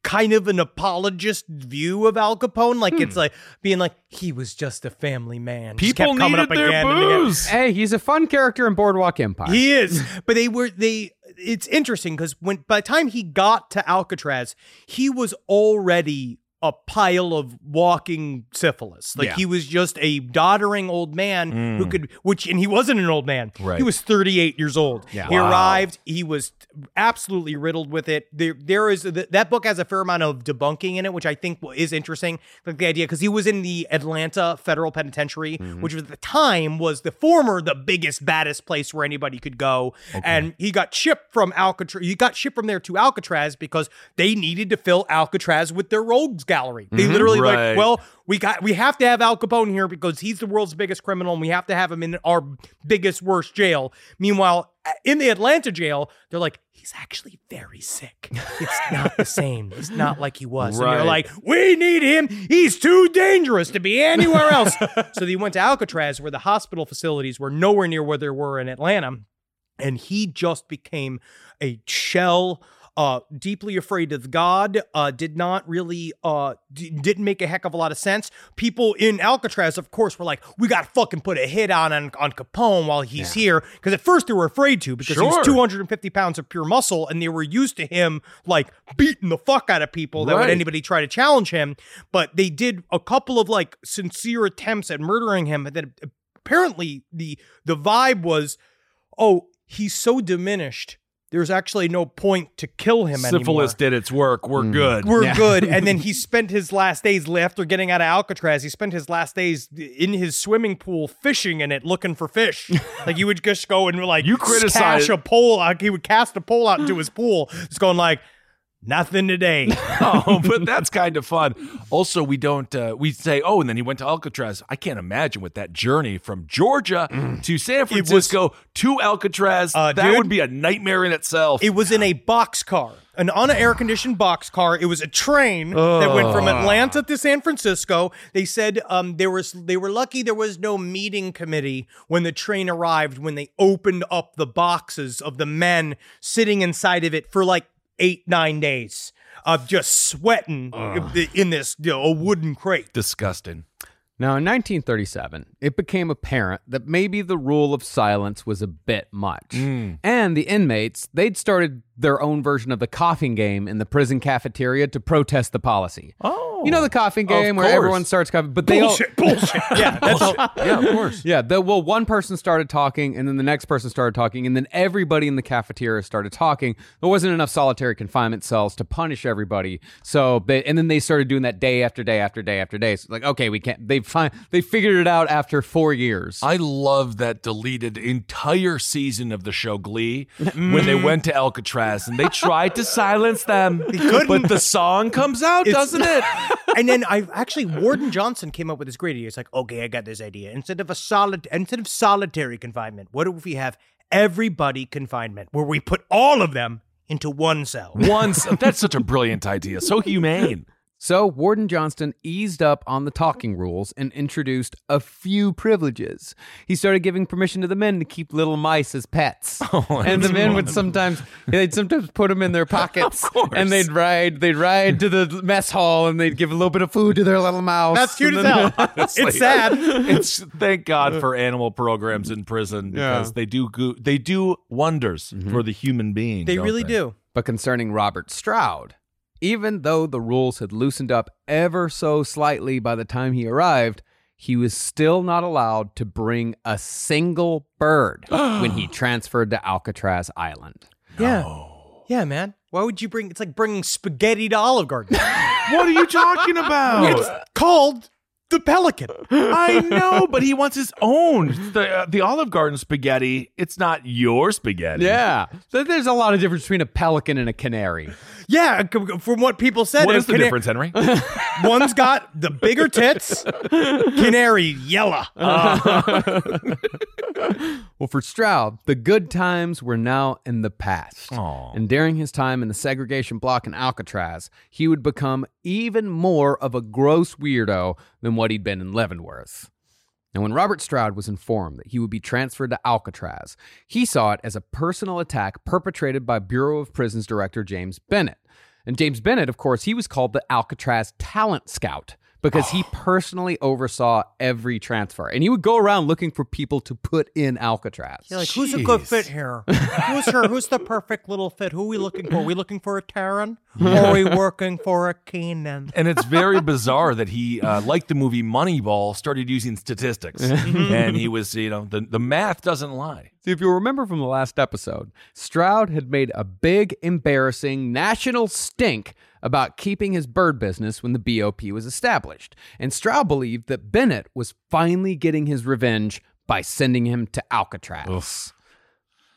kind of an apologist view of Al Capone. Like it's hmm. like being like he was just a family man. People kept coming needed up their again and again. booze. Hey, he's a fun character in Boardwalk Empire. He is, but they were they. It's interesting because when by the time he got to Alcatraz, he was already a pile of walking syphilis. Like Yeah. he was just a doddering old man who mm. could, which and he wasn't an old man. Right. He was 38 years old. Yeah. He Wow. arrived. He was absolutely riddled with it. There, there is that book has a fair amount of debunking in it, which I think is interesting. Like the idea because he was in the Atlanta Federal Penitentiary, mm-hmm. which at the time was the former the biggest baddest place where anybody could go, and he got shipped from Alcatraz. He got shipped from there to Alcatraz because they needed to fill Alcatraz with their rogues gallery. They mm-hmm. literally Right. like, well, we got we have to have Al Capone here because he's the world's biggest criminal, and we have to have him in our biggest worst jail. Meanwhile, in the Atlanta jail, they're like, he's actually very sick. It's not the same. It's not like he was. And Right. they're like, we need him. He's too dangerous to be anywhere else. so they went to Alcatraz, where the hospital facilities were nowhere near where they were in Atlanta, and he just became a shell uh deeply afraid of god uh did not really uh d- didn't make a heck of a lot of sense. People in alcatraz of course were like we gotta fucking put a hit on on, on capone while he's here because at first they were afraid to because he was 250 pounds of pure muscle and they were used to him like beating the fuck out of people that would anybody try to challenge him. But they did a couple of like sincere attempts at murdering him And then apparently the the vibe was oh he's so diminished there's actually no point to kill him anymore. Syphilis did its work. We're mm. good. We're good. And then he spent his last days after getting out of Alcatraz. He spent his last days in his swimming pool fishing in it, looking for fish. like he would just go and like You criticize- cash a pole. Like he would cast a pole out into his pool, just going like. Nothing today. oh, but that's kind of fun. Also, we don't uh, we say, oh, and then he went to Alcatraz. I can't imagine what that journey from Georgia to San was- Francisco to Alcatraz. Uh, that dude, would be a nightmare in itself. It was in a box car, an unair conditioned box car. It was a train that went from Atlanta to San Francisco. They said um, there was they were lucky there was no meeting committee when the train arrived. When they opened up the boxes of the men sitting inside of it for like eight nine days of just sweating in this you know, a wooden crate. Disgusting. Now, in 1937, it became apparent that maybe the rule of silence was a bit much. Mm. And the inmates, they'd started their own version of the coughing game in the prison cafeteria to protest the policy. Oh. You know the coughing game where course. everyone starts coughing, but they all, Bullshit, bullshit. Yeah, that's all. yeah, of course. Yeah, the, well, one person started talking, and then the next person started talking, and then everybody in the cafeteria started talking. There wasn't enough solitary confinement cells to punish everybody, so they, and then they started doing that day after day after day after day. So like, okay, we can't. They find they figured it out after four years. I love that deleted entire season of the show Glee when they went to Alcatraz and they tried to silence them. But the song comes out, It's- doesn't it? and then I actually Warden Johnston came up with this great idea. It's like, okay, I got this idea. Instead of a solid, instead of solitary confinement, what if we have everybody confinement, where we put all of them into one cell? Once that's such a brilliant idea. So humane. So, Warden Johnston eased up on the talking rules and introduced a few privileges. He started giving permission to the men to keep little mice as pets. Oh, and the men would sometimes they'd sometimes put them in their pockets course. and they'd ride they'd ride to the mess hall and they'd give a little bit of food to their little mouse. That's cute And as then- hell. it's sad. It's thank God uh, for animal programs in prison because Yeah. they do go- they do wonders mm-hmm. for the human being. They don't really do. But concerning Robert Stroud, even though the rules had loosened up ever so slightly by the time he arrived, he was still not allowed to bring a single bird when he transferred to Alcatraz Island. Yeah. Yeah, man. Why would you bring? It's like bringing spaghetti to Olive Garden. What are you talking about? it's called the Pelican. I know, but he wants his own. The uh, the Olive Garden spaghetti. It's not your spaghetti. Yeah. So there's a lot of difference between a pelican and a canary. Yeah, c- from what people said, What a is the cana- difference, Henry? One's got the bigger tits, canary yellow. Well, for Stroud, the good times were now in the past. Aw. And during his time in the segregation block in Alcatraz, he would become even more of a gross weirdo than what he'd been in Leavenworth. Now, when Robert Stroud was informed that he would be transferred to Alcatraz, he saw it as a personal attack perpetrated by Bureau of Prisons Director James Bennett. And James Bennett, of course, he was called the Alcatraz Talent Scout because he personally oversaw every transfer. And he would go around looking for people to put in Alcatraz. You're like, who's a good fit here? Who's her? Who's the perfect little fit? Who are we looking for? Are we looking for a Terran? Or are we working for a Keenan? And it's very bizarre that he, uh, like the movie Moneyball, started using statistics. and he was, you know, the, the math doesn't lie. See, if you remember from the last episode, Stroud had made a big, embarrassing national stink about keeping his bird business when the BOP was established. And Stroud believed that Bennett was finally getting his revenge by sending him to Alcatraz.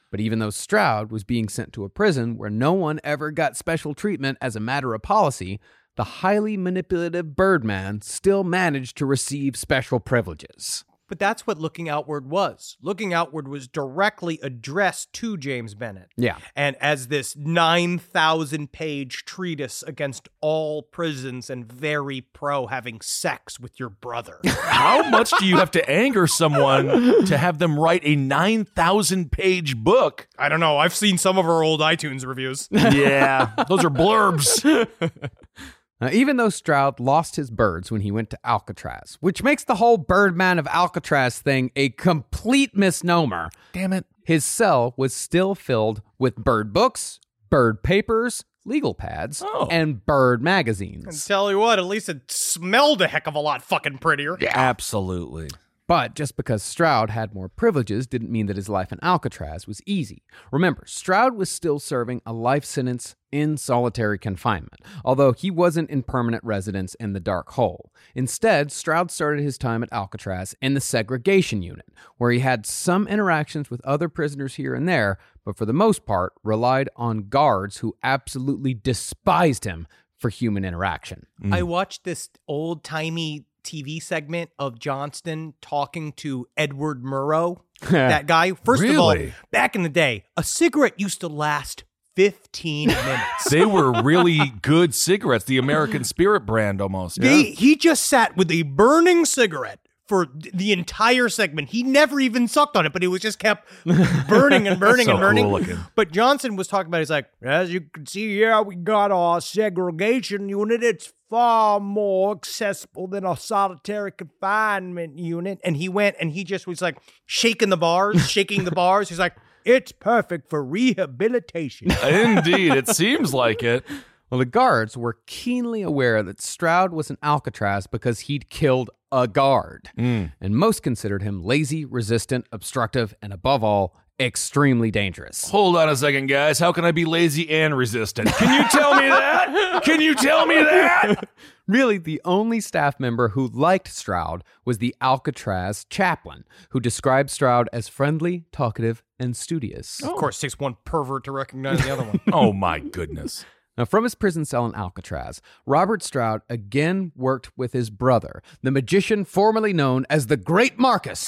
But even though Stroud was being sent to a prison where no one ever got special treatment as a matter of policy, the highly manipulative Birdman still managed to receive special privileges. But that's what Looking Outward was. Looking Outward was directly addressed to James Bennett. Yeah. And as this 9,000 page treatise against all prisons and very pro having sex with your brother. How much do you have to anger someone to have them write a 9,000 page book? I don't know. I've seen some of our old iTunes reviews. Yeah, those are blurbs. Now, even though Stroud lost his birds when he went to Alcatraz, which makes the whole Birdman of Alcatraz thing a complete misnomer, Damn it. his cell was still filled with bird books, bird papers, legal pads, Oh. and bird magazines. And Tell you what, at least it smelled a heck of a lot fucking prettier. Yeah. Absolutely. But just because Stroud had more privileges didn't mean that his life in Alcatraz was easy. Remember, Stroud was still serving a life sentence in solitary confinement, although he wasn't in permanent residence in the dark hole. Instead, Stroud started his time at Alcatraz in the segregation unit, where he had some interactions with other prisoners here and there, but for the most part relied on guards who absolutely despised him for human interaction. Mm. I watched this old timey TV segment of Johnston talking to Edward Murrow, that guy. First of all, back in the day, a cigarette used to last 15 minutes. They were really good cigarettes, the American Spirit brand almost. He, he just sat with a burning cigarette for the entire segment. He never even sucked on it, but it was just kept burning and burning So and burning. cool. But Johnston was talking about, he's like, as you can see here, we got our segregation unit. It's far more accessible than a solitary confinement unit. And he went and he just was like shaking the bars, shaking the bars. He's like, it's perfect for rehabilitation. Indeed, it seems like it. Well, the guards were keenly aware that Stroud was in Alcatraz because he'd killed a guard, hmm. and most considered him lazy, resistant, obstructive, and above all, extremely dangerous. Hold on a second, guys. How can I be lazy and resistant? Can you tell me that? Can you tell me that? Really, the only staff member who liked Stroud was the Alcatraz chaplain, who described Stroud as friendly, talkative, and studious. Of course, takes one pervert to recognize the other one. Oh my goodness. Now, from his prison cell in Alcatraz, Robert Stroud again worked with his brother, the magician formerly known as the Great Marcus.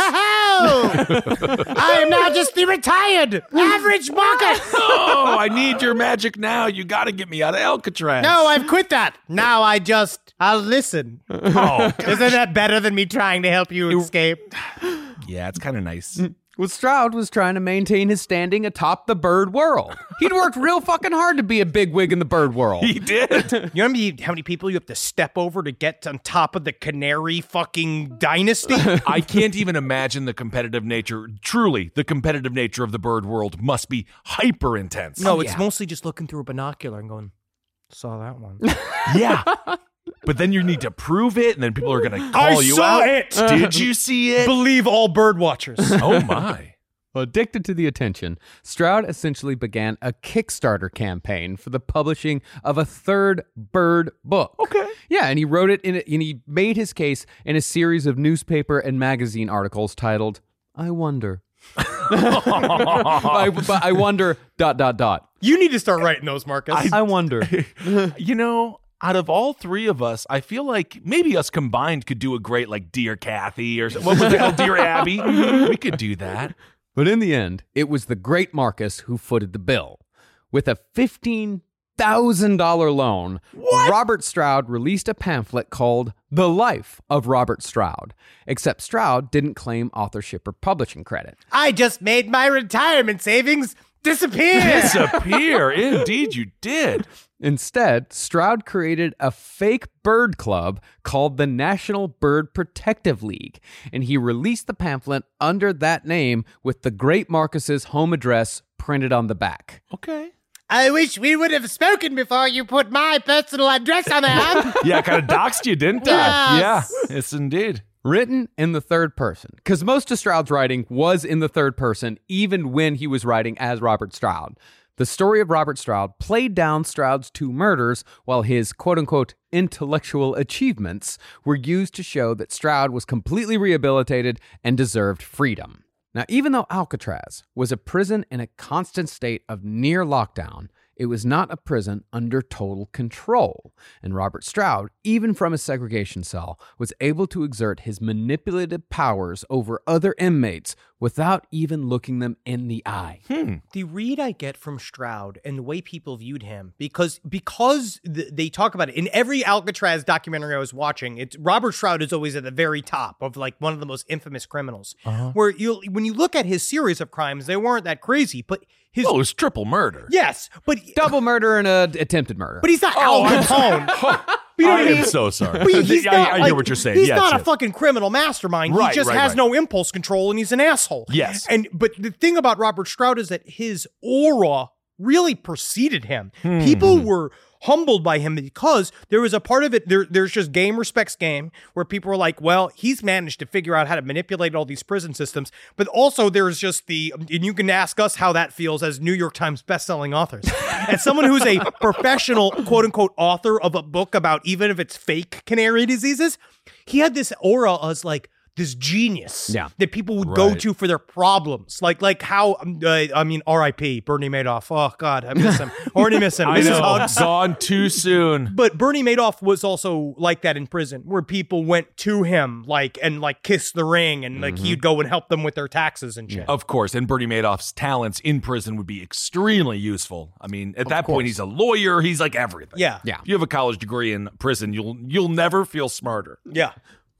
I am now just the retired average bucket. oh, I need your magic now. You got to get me out of Alcatraz. No, I've quit that. Now I just I'll listen. Oh, Isn't that better than me trying to help you escape? yeah, it's kind of nice. Mm. Well, Stroud was trying to maintain his standing atop the bird world. He'd worked real fucking hard to be a bigwig in the bird world. He did. You know how many, how many people you have to step over to get on top of the canary fucking dynasty? I can't even imagine the competitive nature. Truly, the competitive nature of the bird world must be hyper intense. no, oh, it's mostly just looking through a binocular and going, saw that one. Yeah. But then you need to prove it, and then people are going to call I you saw out. it. Did you see it? Believe all bird watchers. oh my! Addicted to the attention, Stroud essentially began a Kickstarter campaign for the publishing of a third bird book. Okay. Yeah, and he wrote it in, a, and he made his case in a series of newspaper and magazine articles titled "I Wonder." I, but I wonder. Dot dot dot. You need to start writing those, Marcus. I wonder. You know, out of all three of us, I feel like maybe us combined could do a great like Dear Kathy or what was it called, Dear Abby. We could do that. But in the end, it was the great Marcus who footed the bill. With a $15,000 loan, what? Robert Stroud released a pamphlet called The Life of Robert Stroud, except Stroud didn't claim authorship or publishing credit. I just made my retirement savings disappear. Disappear. Indeed, you did. Instead, Stroud created a fake bird club called the National Bird Protective League, and he released the pamphlet under that name with the great Marcus's home address printed on the back. Okay. I wish we would have spoken before you put my personal address on there. Yeah, I kind of doxed you, didn't I? Yes. Yeah. Yes, indeed. Written in the third person, because most of Stroud's writing was in the third person, even when he was writing as Robert Stroud. The story of Robert Stroud played down Stroud's two murders, while his quote unquote intellectual achievements were used to show that Stroud was completely rehabilitated and deserved freedom. Now, even though Alcatraz was a prison in a constant state of near lockdown, it was not a prison under total control. And Robert Stroud, even from his segregation cell, was able to exert his manipulative powers over other inmates without even looking them in the eye. Hmm. the read I get from Stroud and the way people viewed him, because because th- they talk about it in every Alcatraz documentary I was watching, it's Robert Stroud is always at the very top of like one of the most infamous criminals. Uh-huh. Where you when you look at his series of crimes, they weren't that crazy, but his Oh, it was triple murder. yes, but Double murder and a attempted murder. but he's not Al Capone. You know I am mean? so sorry. But he's I, not, I like, hear what you're saying. He's yes, not a fucking criminal mastermind. Right, he just right, has right. no impulse control and he's an asshole. Yes. And but the thing about Robert Stroud is that his aura really preceded him. People Hmm. were humbled by him because there was a part of it there there's just game respects game where people were like well he's managed to figure out how to manipulate all these prison systems. But also there's just the and you can ask us how that feels as new york times bestselling authors. As someone who's a professional quote unquote author of a book about even if it's fake canary diseases he had this aura as like this genius Yeah. that people would go to for their problems like like how um, uh, i mean rip bernie madoff oh god i miss him already miss him I know. Gone too soon. But Bernie Madoff was also like that in prison, where people went to him like and like kiss the ring, and like he'd go and help them with their taxes and shit. Of course, and Bernie Madoff's talents in prison would be extremely useful. I mean, at that course. point, he's a lawyer. He's like everything. Yeah. Yeah. If you have a college degree in prison, you'll you'll never feel smarter. Yeah.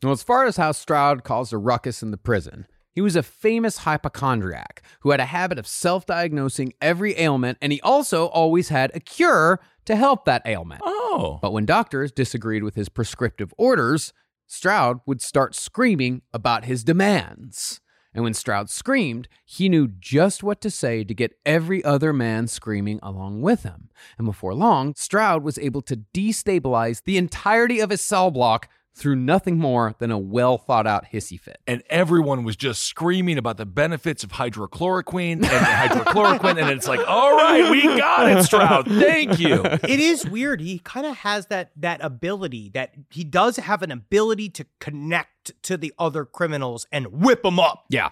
Well, as far as how Stroud caused a ruckus in the prison, he was a famous hypochondriac who had a habit of self diagnosing every ailment, and he also always had a cure to help that ailment. Oh, But when doctors disagreed with his prescriptive orders, Stroud would start screaming about his demands. And when Stroud screamed, he knew just what to say to get every other man screaming along with him. And before long, Stroud was able to destabilize the entirety of his cell block through nothing more than a well thought out hissy fit. and everyone was just screaming about the benefits of hydrochloroquine and hydrochloroquine, and it's like, all right, we got it, Stroud. Thank you. it is weird. He kind of has that that ability that he does have an ability to connect to the other criminals and whip them up. Yeah,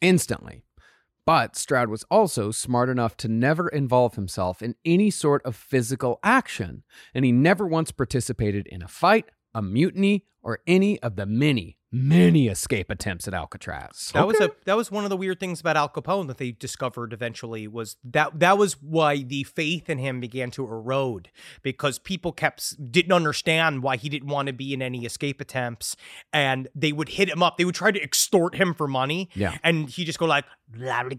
instantly. But Stroud was also smart enough to never involve himself in any sort of physical action, and he never once participated in a fight a mutiny, or any of the many, many escape attempts at Alcatraz. That was a that was one of the weird things about Al Capone that they discovered eventually was that that was why the faith in him began to erode because people kept didn't understand why he didn't want to be in any escape attempts and they would hit him up they would try to extort him for money Yeah. and he just go like blah, blah,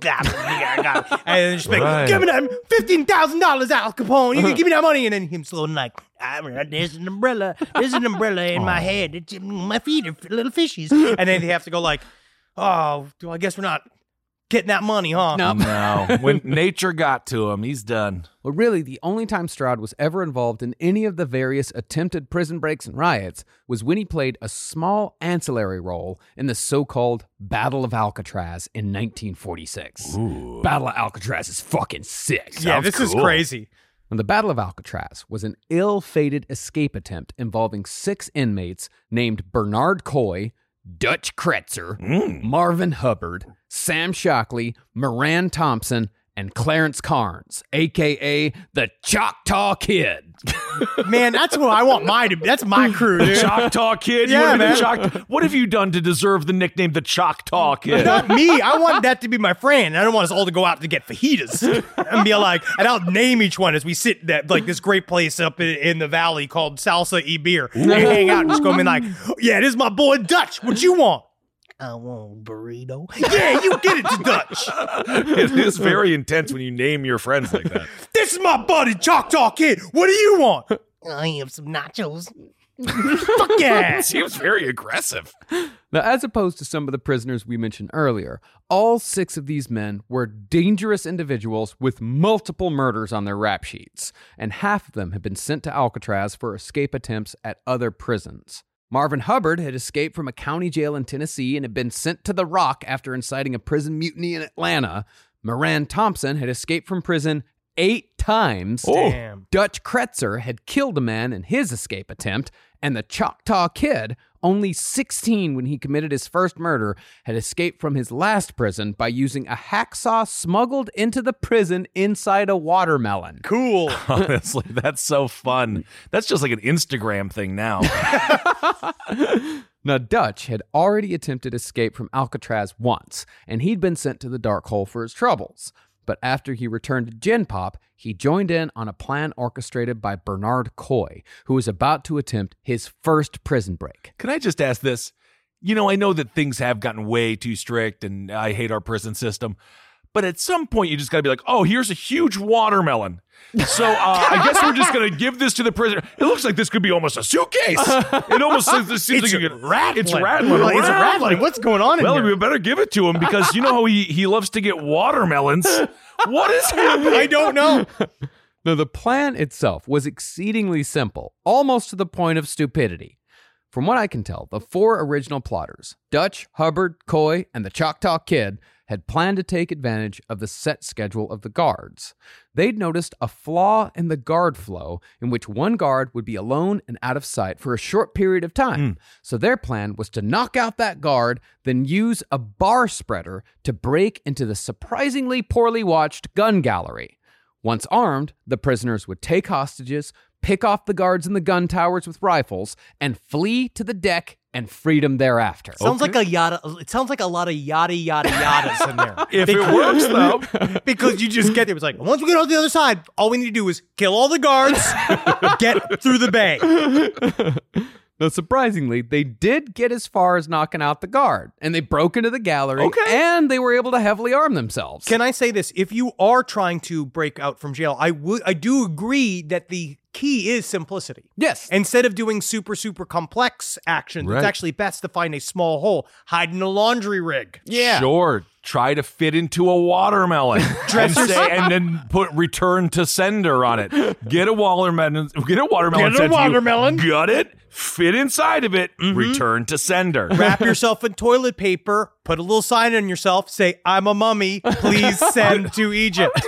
blah, and just like Right. give me that fifteen thousand dollars Al Capone you can uh-huh. give me that money and then him slow like "Ah, there's an umbrella there's an umbrella in my head it's, my feet are little fishies and then they have to go like Oh, well, I guess we're not getting that money, huh? No. No, when nature got to him, he's done. Well, really, the only time Stroud was ever involved in any of the various attempted prison breaks and riots was when he played a small ancillary role in the so called Battle of Alcatraz in 1946. Battle of Alcatraz is fucking sick. Yeah, Sounds this is crazy. And the Battle of Alcatraz was an ill fated escape attempt involving six inmates named Bernard Coy, Dutch Cretzer, mm. Marvin Hubbard, Sam Shockley, Miran Thompson, and Clarence Carnes, aka the Choctaw Kid. Man, that's what I want my to be. that's my crew, dude. Choctaw Kid. Yeah, wanna be the man. Choctaw- What have you done to deserve the nickname the Choctaw Kid? Not me. I want that to be my friend. I don't want us all to go out to get fajitas and be like, and I'll name each one as we sit that like this great place up in, in the valley called Salsa E Beer. And hang out and just go and be like, yeah, this is my boy Dutch. What you want? I want burrito. Yeah, you get it Dutch. it is very intense when you name your friends like that. This is my buddy Choctaw Kid. What do you want? I have some nachos. Fuck yeah. Seems very aggressive. Now, as opposed to some of the prisoners we mentioned earlier, all six of these men were dangerous individuals with multiple murders on their rap sheets, and half of them had been sent to Alcatraz for escape attempts at other prisons. Marvin Hubbard had escaped from a county jail in Tennessee and had been sent to the Rock after inciting a prison mutiny in Atlanta. Miran Thompson had escaped from prison eight times. Oh. Damn. Dutch Cretzer had killed a man in his escape attempt, and the Choctaw Kid, only 16 when he committed his first murder, had escaped from his last prison by using a hacksaw smuggled into the prison inside a watermelon. Cool. Honestly, that's so fun. That's just like an Instagram thing now. Now, Dutch had already attempted escape from Alcatraz once, and he'd been sent to the dark hole for his troubles. But after he returned to Gen Pop, he joined in on a plan orchestrated by Bernard Coy, who was about to attempt his first prison break. Can I just ask this? You know, I know that things have gotten way too strict and I hate our prison system, but at some point you just got to be like, oh, here's a huge watermelon. So uh, I guess we're just going to give this to the prisoner. It looks like this could be almost a suitcase. It almost seems this seems like you could- rattling. It's rattling. Like, it's around. rattling. What's going on in Well, here? we better give it to him because you know how he, he loves to get watermelons. What is happening? I don't know. Now, the plan itself was exceedingly simple, almost to the point of stupidity. From what I can tell, the four original plotters, Dutch, Hubbard, Coy, and the Choctaw Kid, had planned to take advantage of the set schedule of the guards. They'd noticed a flaw in the guard flow in which one guard would be alone and out of sight for a short period of time. Hmm. So their plan was to knock out that guard, then use a bar spreader to break into the surprisingly poorly watched gun gallery. Once armed, the prisoners would take hostages, pick off the guards in the gun towers with rifles, and flee to the deck and freedom thereafter. Sounds like a yada. It sounds like a lot of yada yada yadas in there. If it works, though. because you just get there. It's like once we get on the other side, all we need to do is kill all the guards, get through the bay. Now, surprisingly, they did get as far as knocking out the guard, and they broke into the gallery, Okay. and they were able to heavily arm themselves. Can I say this? If you are trying to break out from jail, I would. I do agree that the key is simplicity. yes. Instead of doing super super complex actions, Right. it's actually best to find a small hole, hide in a laundry rig. yeah. Sure. Try to fit into a watermelon. and, say, and then put return to sender on it. Get a watermelon. Get a watermelon. Get a sent to you. watermelon. Gut it. Fit inside of it. Mm-hmm. Return to sender. Wrap yourself in toilet paper. put a little sign on yourself, say, I'm a mummy, please send to Egypt.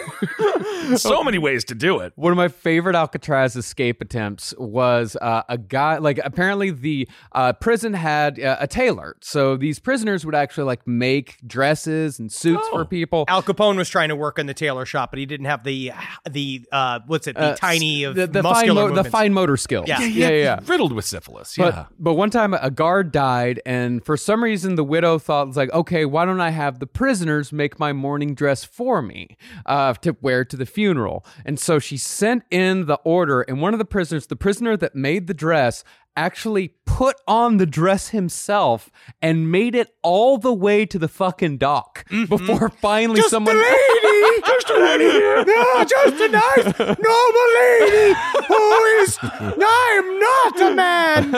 So many ways to do it. One of my favorite Alcatraz escape attempts was uh, a guy, like, apparently the uh, prison had uh, a tailor. So these prisoners would actually, like, make dresses and suits for people. Al Capone was trying to work in the tailor shop, but he didn't have the, the uh, what's it, the Uh, tiny of the, the fine muscular mo- the fine motor skills. Yeah. yeah, yeah. yeah. Riddled with syphilis. But, yeah. but one time a guard died, and for some reason the widow thought, was like, okay, why don't I have the prisoners make my morning dress for me uh, to wear to the funeral? And so she sent in the order, and one of the prisoners, the prisoner that made the dress, actually put on the dress himself and made it all the way to the fucking dock mm-hmm. before finally Just someone. a lady, just a lady. No, just a nice, normal lady who is. I'm not a man.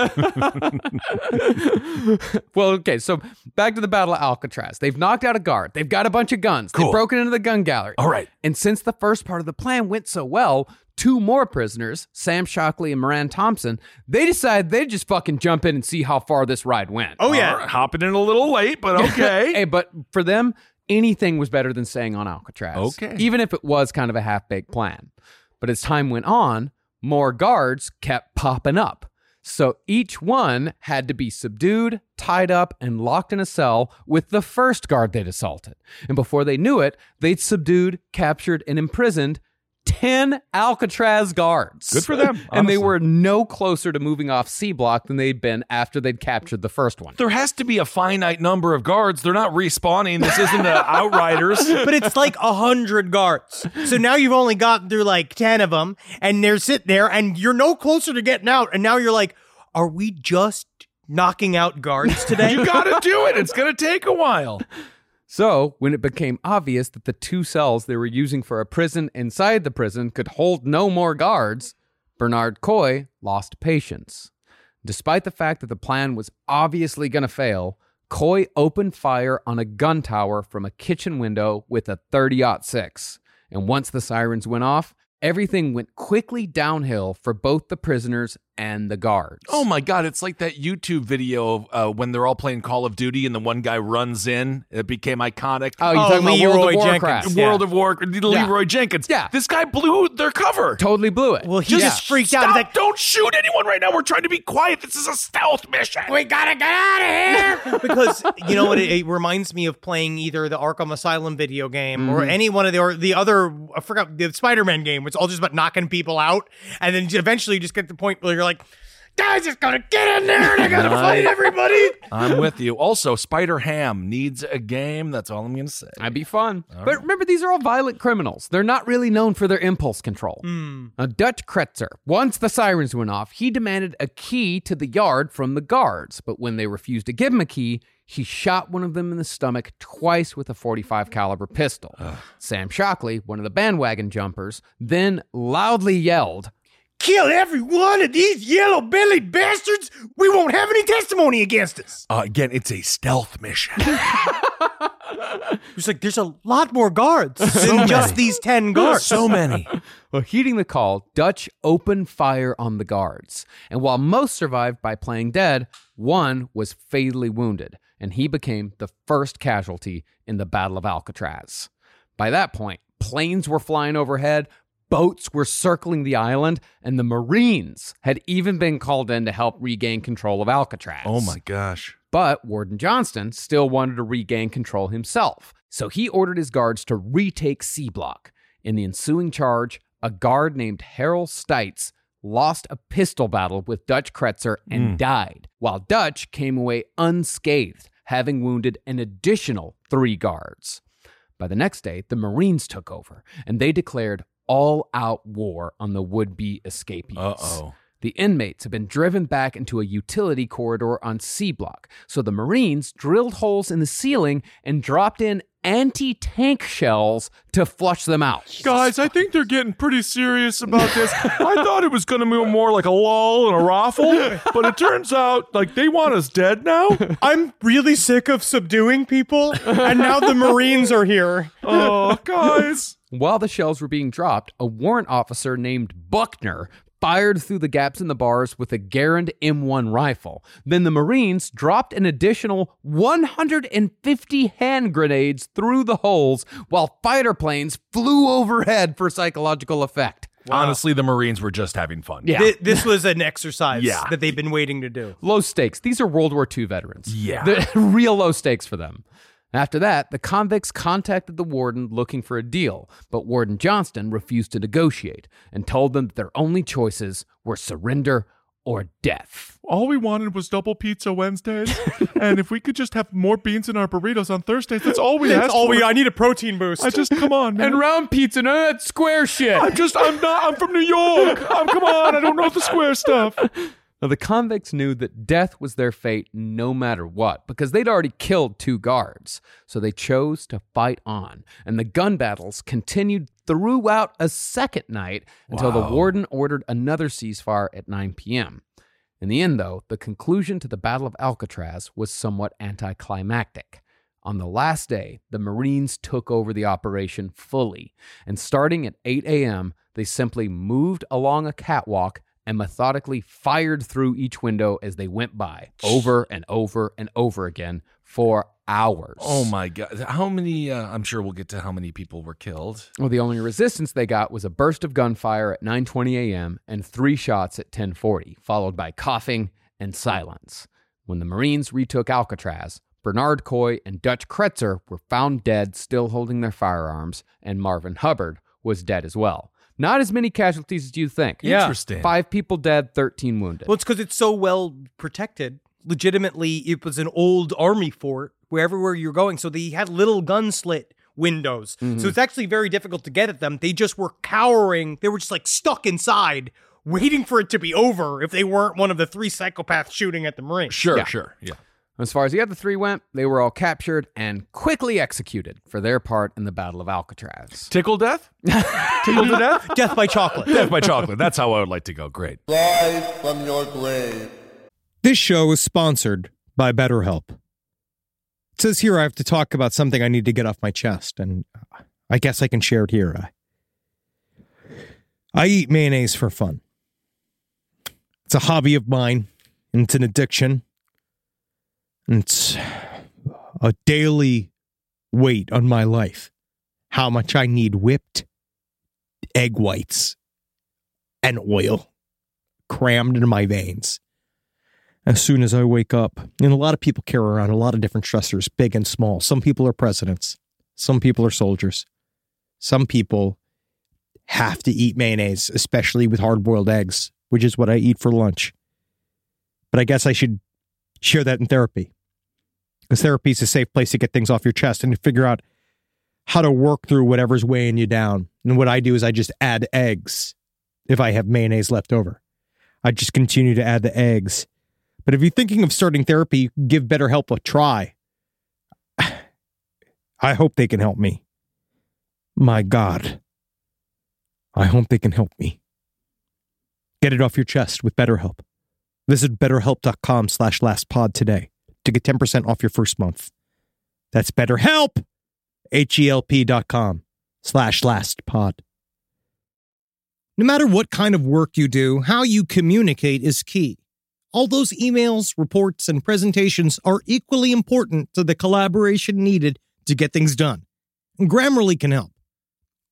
well, okay, so back to the Battle of Alcatraz. They've knocked out a guard. They've got a bunch of guns. They've Cool. broken into the gun gallery. All right. And since the first part of the plan went so well, two more prisoners, Sam Shockley and Miran Thompson, they decide they'd just fucking jump in and see how far this ride went. Oh yeah, right, hopping in a little late, but okay. hey, but for them, anything was better than staying on Alcatraz. Okay. Even if it was kind of a half baked plan. But as time went on, more guards kept popping up. So each one had to be subdued, tied up, and locked in a cell with the first guard they'd assaulted. And before they knew it, they'd subdued, captured, and imprisoned 10 Alcatraz guards. Good for them, and they were no closer to moving off C Block than they'd been after they'd captured the first one. there has to be a finite number of guards. They're not respawning. This isn't the Outriders. but it's like a hundred guards. So now you've only gotten through like ten of them, and they're sitting there, and you're no closer to getting out. And now you're like, are we just knocking out guards today? You got to do it. It's going to take a while. So, when it became obvious that the two cells they were using for a prison inside the prison could hold no more guards, Bernard Coy lost patience. Despite the fact that the plan was obviously going to fail, Coy opened fire on a gun tower from a kitchen window with a 30 6. And once the sirens went off, everything went quickly downhill for both the prisoners and the guards. Oh my God. It's like that YouTube video of uh, when they're all playing Call of Duty and the one guy runs in. It became iconic. Oh, you're Oh, talking about World Leroy of Warcraft. Jenkins. World yeah. of War, Leroy Jenkins. Yeah. This guy blew their cover. Totally blew it. well, he just freaked out. Stop! He's like, Don't shoot anyone right now. We're trying to be quiet. This is a stealth mission. we gotta get out of here because you know what? It, it reminds me of playing either the Arkham Asylum video game or any one of the or the other. I forgot the Spider-Man game. It's all just about knocking people out, and then eventually you just get to the point where you're like, guys, just gotta get in there and I gotta fight everybody. I'm with you. Also, Spider Ham needs a game. That's all I'm going to say. That'd be fun. but remember, these are all violent criminals. They're not really known for their impulse control. Hmm. Now, Dutch Cretzer, once the sirens went off, he demanded a key to the yard from the guards. But when they refused to give him a key, he shot one of them in the stomach twice with a 45 caliber pistol. Sam Shockley, one of the bandwagon jumpers, then loudly yelled, Kill every one of these yellow-bellied bastards. We won't have any testimony against us. Uh, again, it's a stealth mission. It's like there's a lot more guards than just these ten guards. so many. Well, heeding the call, Dutch opened fire on the guards. And while most survived by playing dead, one was fatally wounded, and he became the first casualty in the Battle of Alcatraz. By that point, planes were flying overhead, boats were circling the island, and the Marines had even been called in to help regain control of Alcatraz. Oh my gosh. But Warden Johnston still wanted to regain control himself, so he ordered his guards to retake C Block. In the ensuing charge, a guard named Harold Stites lost a pistol battle with Dutch Cretzer and hmm. died, while Dutch came away unscathed, having wounded an additional three guards. By the next day, the Marines took over, and they declared all out war on the would be escapees. Uh oh. The inmates had been driven back into a utility corridor on C Block, so the Marines drilled holes in the ceiling and dropped in anti tank shells to flush them out. Guys, I think they're getting pretty serious about this. I thought it was going to be more like a lull and a raffle, but it turns out like they want us dead now. I'm really sick of subduing people, and now the Marines are here. Oh, guys. While the shells were being dropped, a warrant officer named Buckner fired through the gaps in the bars with a Garand M1 rifle. Then the Marines dropped an additional 150 hand grenades through the holes while fighter planes flew overhead for psychological effect. Honestly, the Marines were just having fun. Yeah. Thi- this was an exercise Yeah. that they've been waiting to do. Low stakes. These are World War II veterans. Yeah. The real low stakes for them. After that, the convicts contacted the warden looking for a deal, but Warden Johnston refused to negotiate and told them that their only choices were surrender or death. All we wanted was double pizza Wednesdays, and if we could just have more beans in our burritos on Thursdays, that's all we That's asked all for. we. I need a protein boost. I just come on, man. And round pizza, none of that square shit. I'm just, I'm not, I'm from New York. I'm, come on, I don't know the square stuff. Now, the convicts knew that death was their fate no matter what, because they'd already killed two guards. So they chose to fight on, and the gun battles continued throughout a second night until the warden ordered another ceasefire at 9 p.m. In the end, though, the conclusion to the Battle of Alcatraz was somewhat anticlimactic. On the last day, the Marines took over the operation fully, and starting at 8 a.m., they simply moved along a catwalk and methodically fired through each window as they went by, over and over and over again for hours. Oh my god! How many? Uh, I'm sure we'll get to how many people were killed. Well, the only resistance they got was a burst of gunfire at 9:20 a.m. and three shots at 10:40, followed by coughing and silence. When the Marines retook Alcatraz, Bernard Coy and Dutch Cretzer were found dead, still holding their firearms, and Marvin Hubbard was dead as well. Not as many casualties as you think. Yeah. Interesting. Five people dead, 13 wounded. Well, it's because it's so well protected. Legitimately, it was an old army fort where everywhere you're going. So they had little gun slit windows. So mm-hmm. it's actually very difficult to get at them. They just were cowering. They were just like stuck inside, waiting for it to be over if they weren't one of the three psychopaths shooting at the Marines. Sure, Yeah. sure, yeah. As far as the other three went, they were all captured and quickly executed for their part in the Battle of Alcatraz. Tickle death? Tickle to death? Death by chocolate. Death by chocolate. That's how I would like to go. Great. Rise from your grave. This show is sponsored by BetterHelp. It says here I have to talk about something I need to get off my chest, and I guess I can share it here. I eat mayonnaise for fun. It's a hobby of mine, and it's an addiction. It's a daily weight on my life. How much I need whipped egg whites and oil crammed into my veins as soon as I wake up. And a lot of people carry around a lot of different stressors, big and small. Some people are presidents, some people are soldiers, some people have to eat mayonnaise, especially with hard boiled eggs, which is what I eat for lunch. But I guess I should share that in therapy because therapy is a safe place to get things off your chest and to figure out how to work through whatever's weighing you down. And what I do is I just add eggs if I have mayonnaise left over. I just continue to add the eggs. But if you're thinking of starting therapy, give BetterHelp a try. I hope they can help me. My God. I hope they can help me. Get it off your chest with BetterHelp. Visit betterhelp.com slash lastpod today to get 10% off your first month. That's BetterHelp, H-E-L-P dot com slash lastpod. No matter what kind of work you do, how you communicate is key. All those emails, reports, and presentations are equally important to the collaboration needed to get things done. And Grammarly can help.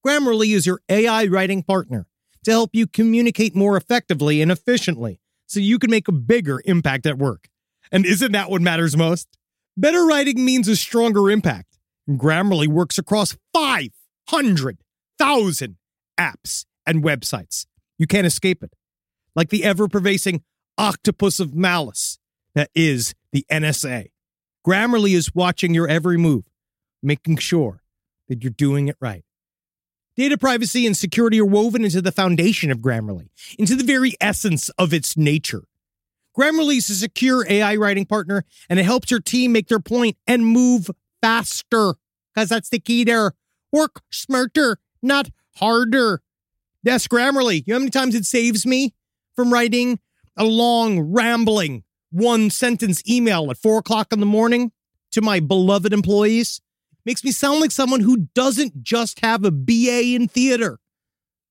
Grammarly is your AI writing partner to help you communicate more effectively and efficiently so you can make a bigger impact at work. And isn't that what matters most? Better writing means a stronger impact. Grammarly works across 500,000 apps and websites. You can't escape it. Like the ever pervasive octopus of malice that is the NSA. Grammarly is watching your every move, making sure that you're doing it right. Data privacy and security are woven into the foundation of Grammarly, into the very essence of its nature. Grammarly is a secure AI writing partner, and it helps your team make their point and move faster, because that's the key there. Work smarter, not harder. Yes, Grammarly. You know how many times it saves me from writing a long, rambling, one sentence email at four o'clock in the morning to my beloved employees? Makes me sound like someone who doesn't just have a BA in theater.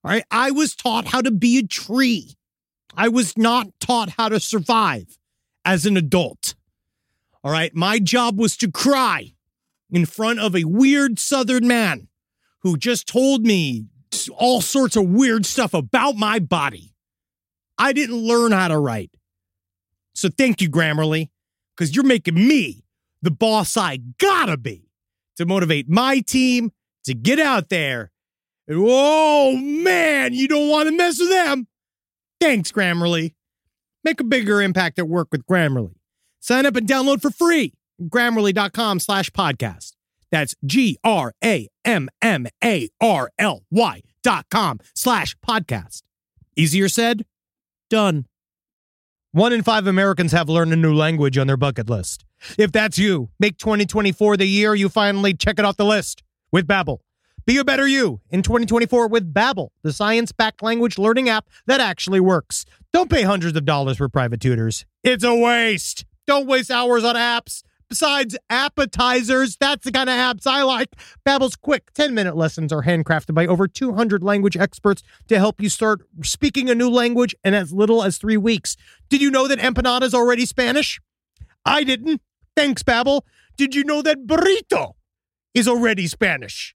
All right. I was taught how to be a tree. I was not taught how to survive as an adult. All right. My job was to cry in front of a weird Southern man who just told me all sorts of weird stuff about my body. I didn't learn how to write. So thank you, Grammarly, because you're making me the boss I gotta be to motivate my team to get out there. And oh man, you don't want to mess with them. Thanks, Grammarly. Make a bigger impact at work with Grammarly. Sign up and download for free. Grammarly.com slash podcast. That's G R A M M A R L Y dot com slash podcast. Easier said, done. One in five Americans have learned a new language on their bucket list. If that's you, make 2024 the year you finally check it off the list with Babbel. Be a better you in 2024 with Babbel, the science-backed language learning app that actually works. Don't pay hundreds of dollars for private tutors. It's a waste. Don't waste hours on apps. Besides appetizers, that's the kind of apps I like. Babbel's quick 10-minute lessons are handcrafted by over 200 language experts to help you start speaking a new language in as little as 3 weeks. Did you know that empanada is already Spanish? I didn't. Thanks, Babbel. Did you know that burrito is already Spanish?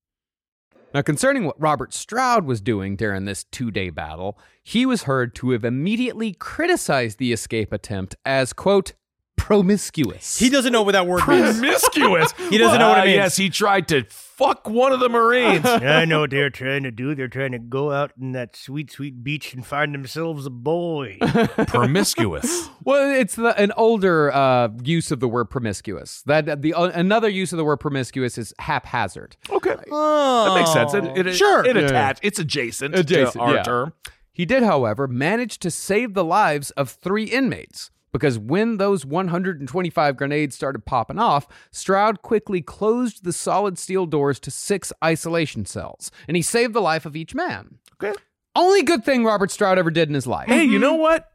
Now, concerning what Robert Stroud was doing during this two day battle, he was heard to have immediately criticized the escape attempt as, quote, promiscuous. He doesn't know what that word means. Promiscuous. He doesn't know what it Uh, means. Yes, he tried to fuck one of the Marines. I know what they're trying to do. They're trying to go out in that sweet, sweet beach and find themselves a boy. Promiscuous. Well, it's the, an older uh, use of the word promiscuous. That the uh, another use of the word promiscuous is haphazard. Okay. Oh, That makes sense. It, it, sure. It Yeah. attach. It's adjacent, Adjacent, to our yeah. term. He did, however, manage to save the lives of three inmates because when those 125 grenades started popping off, Stroud quickly closed the solid steel doors to six isolation cells, and he saved the life of each man. Okay. Only good thing Robert Stroud ever did in his life. Hey, you know hmm. what?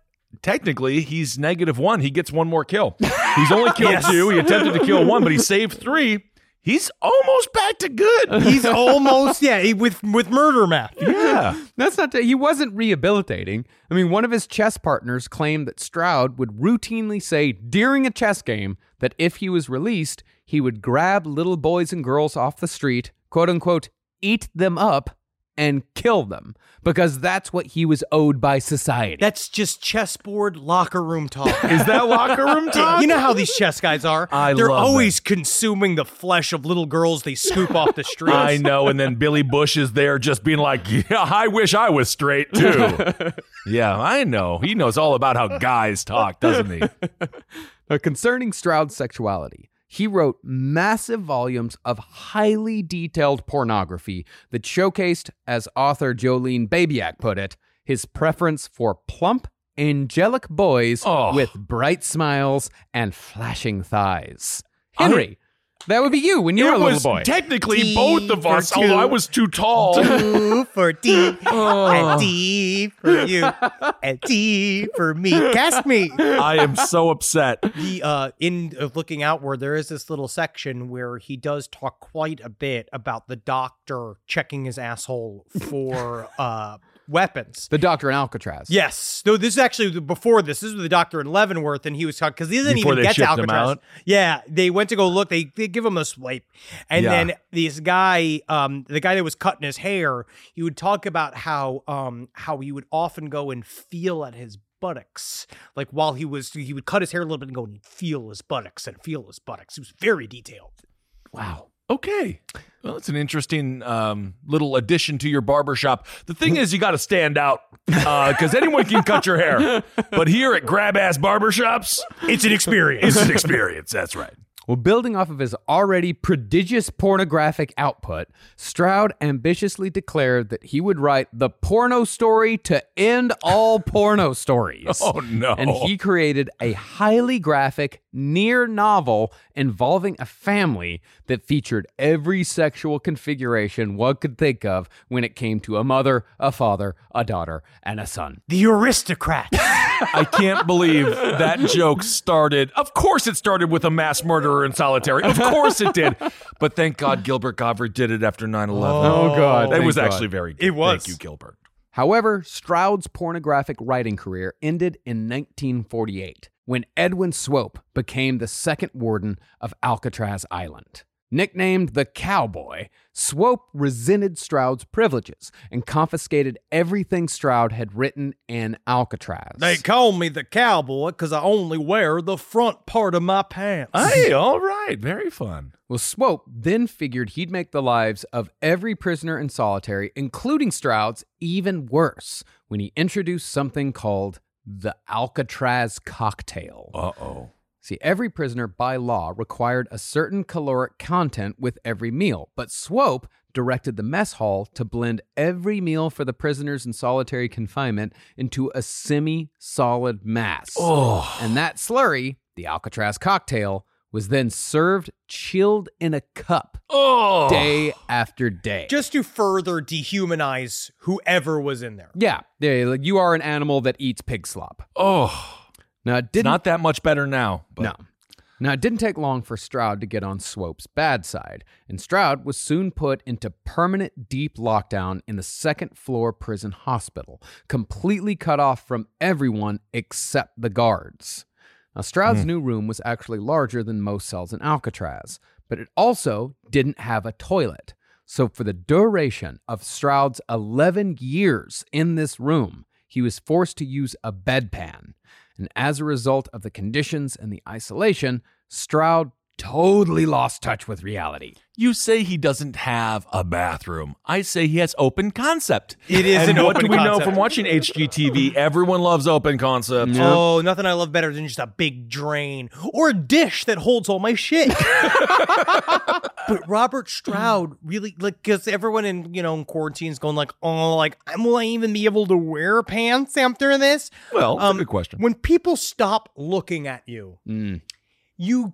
Technically, he's negative one. He gets one more kill. He's only killed two. He attempted to kill one, but he saved three. He's almost back to good. He's almost yeah he, with with murder math. yeah. That's not. he wasn't rehabilitating. I mean, one of his chess partners claimed that Stroud would routinely say during a chess game that if he was released, he would grab little boys and girls off the street, quote unquote, eat them up, and kill them because that's what he was owed by society. That's just chessboard locker room talk. Is that locker room talk? You know how these chess guys are. I They're love always consuming the flesh of little girls they scoop off the streets. I know. And then Billy Bush is there just being like, yeah, I wish I was straight too. yeah, I know. He knows all about how guys talk, doesn't he? Now, concerning Stroud's sexuality, he wrote massive volumes of highly detailed pornography that showcased, as author Jolene Babyak put it, his preference for plump, angelic boys Oh. with bright smiles and flashing thighs. Henry, that would be you when you were a it little was boy. technically T both of us, two. although I was too tall. Two for D, and D for you, and D for me. Cast me. I am so upset. the uh in uh, looking outward there is this little section where he does talk quite a bit about the doctor checking his asshole for uh weapons the doctor in Alcatraz. Yes. No, this is actually before this. This was the doctor in Leavenworth, and he was talking because he doesn't Before even get to Alcatraz. Yeah, they went to go look. They they give him a swipe, and Yeah. then this guy, um, the guy that was cutting his hair, he would talk about how um how he would often go and feel at his buttocks, like while he was he would cut his hair a little bit and go and feel his buttocks and feel his buttocks. It was very detailed. Wow. Okay. Well, it's an interesting um, little addition to your barbershop. The thing is, you got to stand out because anyone can cut your hair. But here at Grab Ass Barbershops, It's an experience. it's an experience. That's right. Well, building off of his already prodigious pornographic output, Stroud ambitiously declared that he would write the porno story to end all porno stories. Oh, no. And he created a highly graphic, near novel involving a family that featured every sexual configuration one could think of when it came to a mother, a father, a daughter, and a son. The aristocrat. I can't believe that joke started. Of course, it started with a mass murderer in solitary. Of course, it did. But thank God Gilbert Gottfried did it after 9 11. Oh, God. It Thank was God. actually very good. It was. Thank you, Gilbert. However, Stroud's pornographic writing career ended in 1948 when Edwin Swope became the second warden of Alcatraz Island. Nicknamed the Cowboy, Swope resented Stroud's privileges and confiscated everything Stroud had written in Alcatraz. they call me the cowboy because I only wear the front part of my pants. Hey, all right. Very fun. Well, Swope then figured he'd make the lives of every prisoner in solitary, including Stroud's, even worse when he introduced something called the Alcatraz cocktail. Uh oh. See, every prisoner by law required a certain caloric content with every meal, but Swope directed the mess hall to blend every meal for the prisoners in solitary confinement into a semi solid mass. Oh. And that slurry, the Alcatraz cocktail, was then served chilled in a cup Oh. day after day. Just to further dehumanize whoever was in there. yeah, they, like you are an animal that eats pig slop. Oh. Now, it didn't not that much better now. But No. Now, it didn't take long for Stroud to get on Swope's bad side, and Stroud was soon put into permanent deep lockdown in the second floor prison hospital, completely cut off from everyone except the guards. Now, Stroud's hmm. new room was actually larger than most cells in Alcatraz, but it also didn't have a toilet. So, for the duration of Stroud's 11 years in this room, he was forced to use a bedpan. And as a result of the conditions and the isolation, Stroud totally lost touch with reality. You say he doesn't have a bathroom. I say he has open concept. It is and an what open do we know from watching HGTV? Everyone loves open concept. Oh, nothing I love better than just a big drain or a dish that holds all my shit. but Robert Stroud really like because everyone in you know in quarantine is going like, oh, like will I even be able to wear pants after this? Well, Um, that's a good question. When people stop looking at you, Mm. you,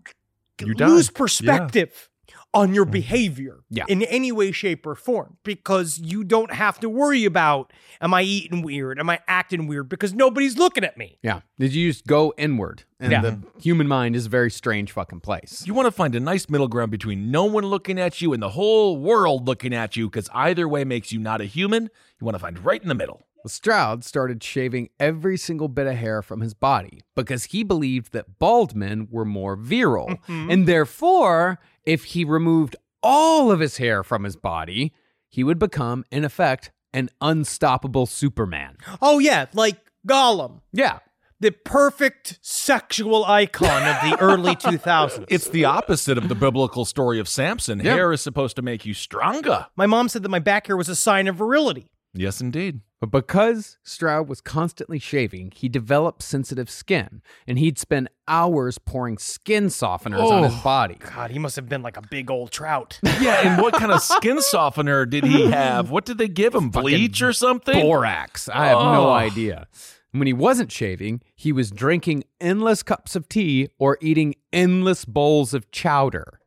You die. lose perspective on your Mm. behavior Yeah. in any way, shape, or form because you don't have to worry about am I eating weird? Am I acting weird? Because nobody's looking at me. Yeah. Did you just go inward? And Yeah. the human mind is a very strange fucking place. You want to find a nice middle ground between no one looking at you and the whole world looking at you because either way makes you not a human. You want to find right in the middle. Well, Stroud started shaving every single bit of hair from his body because he believed that bald men were more virile. Mm-hmm. And therefore, if he removed all of his hair from his body, he would become, in effect, an unstoppable Superman. Oh yeah, like Gollum, Yeah. the perfect sexual icon of the early 2000s. It's the opposite of the biblical story of Samson. Yeah. Hair is supposed to make you stronger. My mom said that my back hair was a sign of virility. Yes, indeed. But because Stroud was constantly shaving, he developed sensitive skin, and he'd spend hours pouring skin softeners on his Oh. body. God, he must have been like a big old trout. Yeah, and what kind of skin softener did he have? What did they give him? Bleach or something? Borax. I have no Oh. idea. When he wasn't shaving, he was drinking endless cups of tea or eating endless bowls of chowder.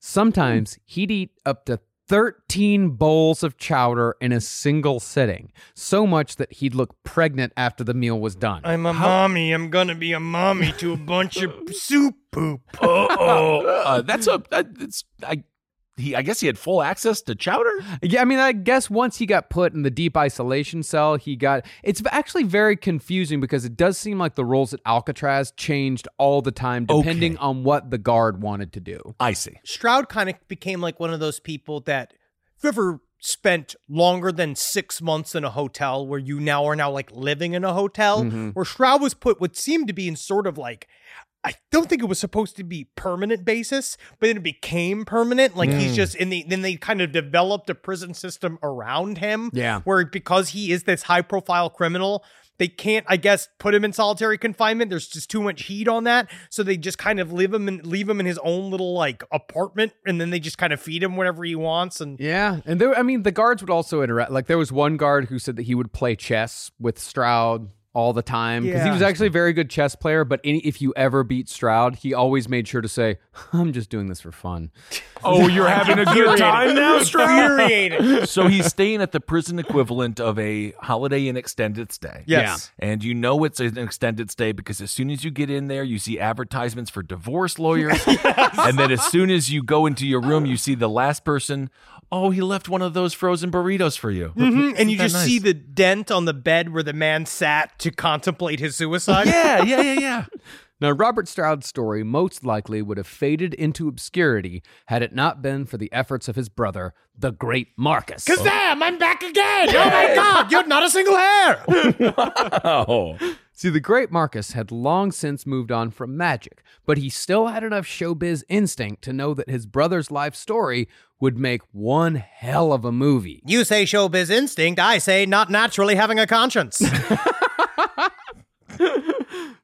Sometimes he'd eat up to 13 bowls of chowder in a single sitting, so much that he'd look pregnant after the meal was done. I'm a mommy. I'm gonna be a mommy to a bunch of soup poop. Oh, uh, that's a. Uh, it's I. He. I guess he had full access to chowder. Yeah, I mean, I guess once he got put in the deep isolation cell, he got. It's actually very confusing because it does seem like the rules at Alcatraz changed all the time depending Okay. on what the guard wanted to do. I see. Stroud kind of became like one of those people that if you ever spent longer than six months in a hotel where you now are now like living in a hotel mm-hmm. where Stroud was put what seemed to be in sort of like I don't think it was supposed to be permanent basis, but then it became permanent. Like he's hmm. just in the then they kind of developed a prison system around him. Yeah. Where because he is this high profile criminal, they can't, I guess, put him in solitary confinement. There's just too much heat on that, so they just kind of leave him and leave him in his own little like apartment, and then they just kind of feed him whatever he wants. And Yeah, and there, I mean, the guards would also interact. Like, there was one guard who said that he would play chess with Stroud all the time because he was actually a very good chess player. But any, if you ever beat Stroud, he always made sure to say, "I'm just doing this for fun." Oh, you're having a good time now, Stroud? infuriating. so he's staying at the prison equivalent of a holiday inn extended stay. Yes. And you know it's an extended stay because as soon as you get in there, you see advertisements for divorce lawyers. And then as soon as you go into your room, you see the last person. Oh, he left one of those frozen burritos for you. Mhm, and you Isn't that just see the dent on the bed where the man sat to contemplate his suicide. Yeah, yeah, yeah, yeah. Now, Robert Stroud's story most likely would have faded into obscurity had it not been for the efforts of his brother, the great Marcus. Kazam! I'm back again. Oh my God! You're not a single hair. Oh. See, the great Marcus had long since moved on from magic, but he still had enough showbiz instinct to know that his brother's life story would make one hell of a movie. You say showbiz instinct. I say not naturally having a conscience.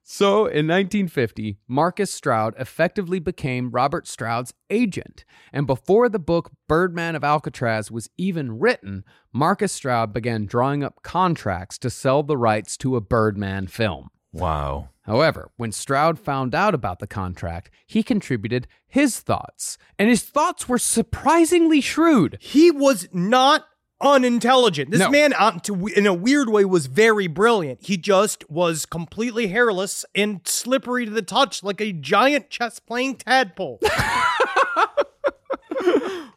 So, in 1950, Marcus Stroud effectively became Robert Stroud's agent. And before the book Birdman of Alcatraz was even written, Marcus Stroud began drawing up contracts to sell the rights to a Birdman film. Wow. However, when Stroud found out about the contract, he contributed his thoughts. And his thoughts were surprisingly shrewd. he was not unintelligent. This No. man, uh, to, in a weird way, was very brilliant. He just was completely hairless and slippery to the touch, like a giant chess playing tadpole.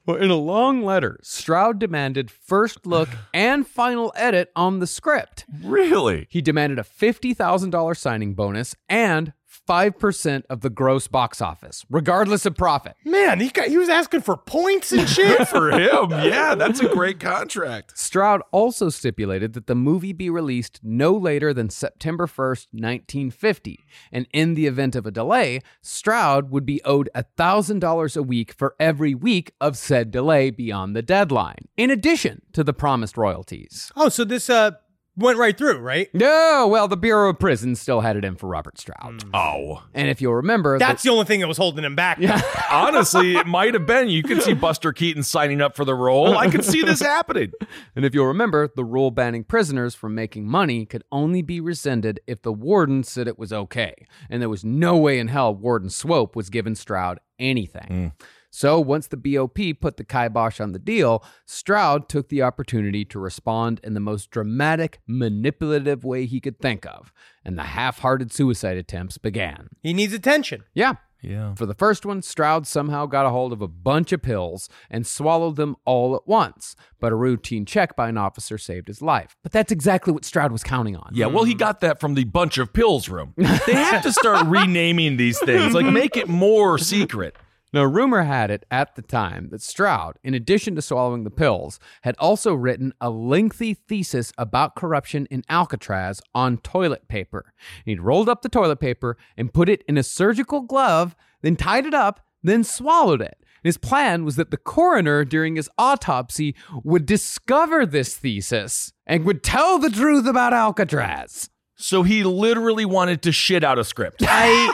Well, in a long letter, Stroud demanded first look and final edit on the script. Really? He demanded a $50,000 signing bonus and 5% of the gross box office, regardless of profit. Man, he got, he was asking for points and shit. For him, yeah, that's a great contract. Stroud also stipulated that the movie be released no later than September 1st, 1950. And in the event of a delay, Stroud would be owed $1,000 a week for every week of said delay beyond the deadline, in addition to the promised royalties. oh, so this uh went right through, right? No, well, the Bureau of Prisons still had it in for Robert Stroud. Mm. Oh. And if you'll remember, That's the- the only thing that was holding him back. Yeah. Honestly, it might have been. You could see Buster Keaton signing up for the role. I could see this happening. And if you'll remember, the rule banning prisoners from making money could only be rescinded if the warden said it was okay. And there was no way in hell Warden Swope was giving Stroud anything. Mm. So once the BOP put the kibosh on the deal, Stroud took the opportunity to respond in the most dramatic, manipulative way he could think of. And the half hearted suicide attempts began. He needs attention. Yeah. Yeah. For the first one, Stroud somehow got a hold of a bunch of pills and swallowed them all at once. But a routine check by an officer saved his life. But that's exactly what Stroud was counting on. Yeah, well, he mm. got that from the bunch of pills room. They have to start renaming these things, like make it more secret. Now, rumor had it at the time that Stroud, in addition to swallowing the pills, had also written a lengthy thesis about corruption in Alcatraz on toilet paper. He'd rolled up the toilet paper and put it in a surgical glove, then tied it up, then swallowed it. His plan was that the coroner, during his autopsy, would discover this thesis and would tell the truth about Alcatraz. So he literally wanted to shit out a script. I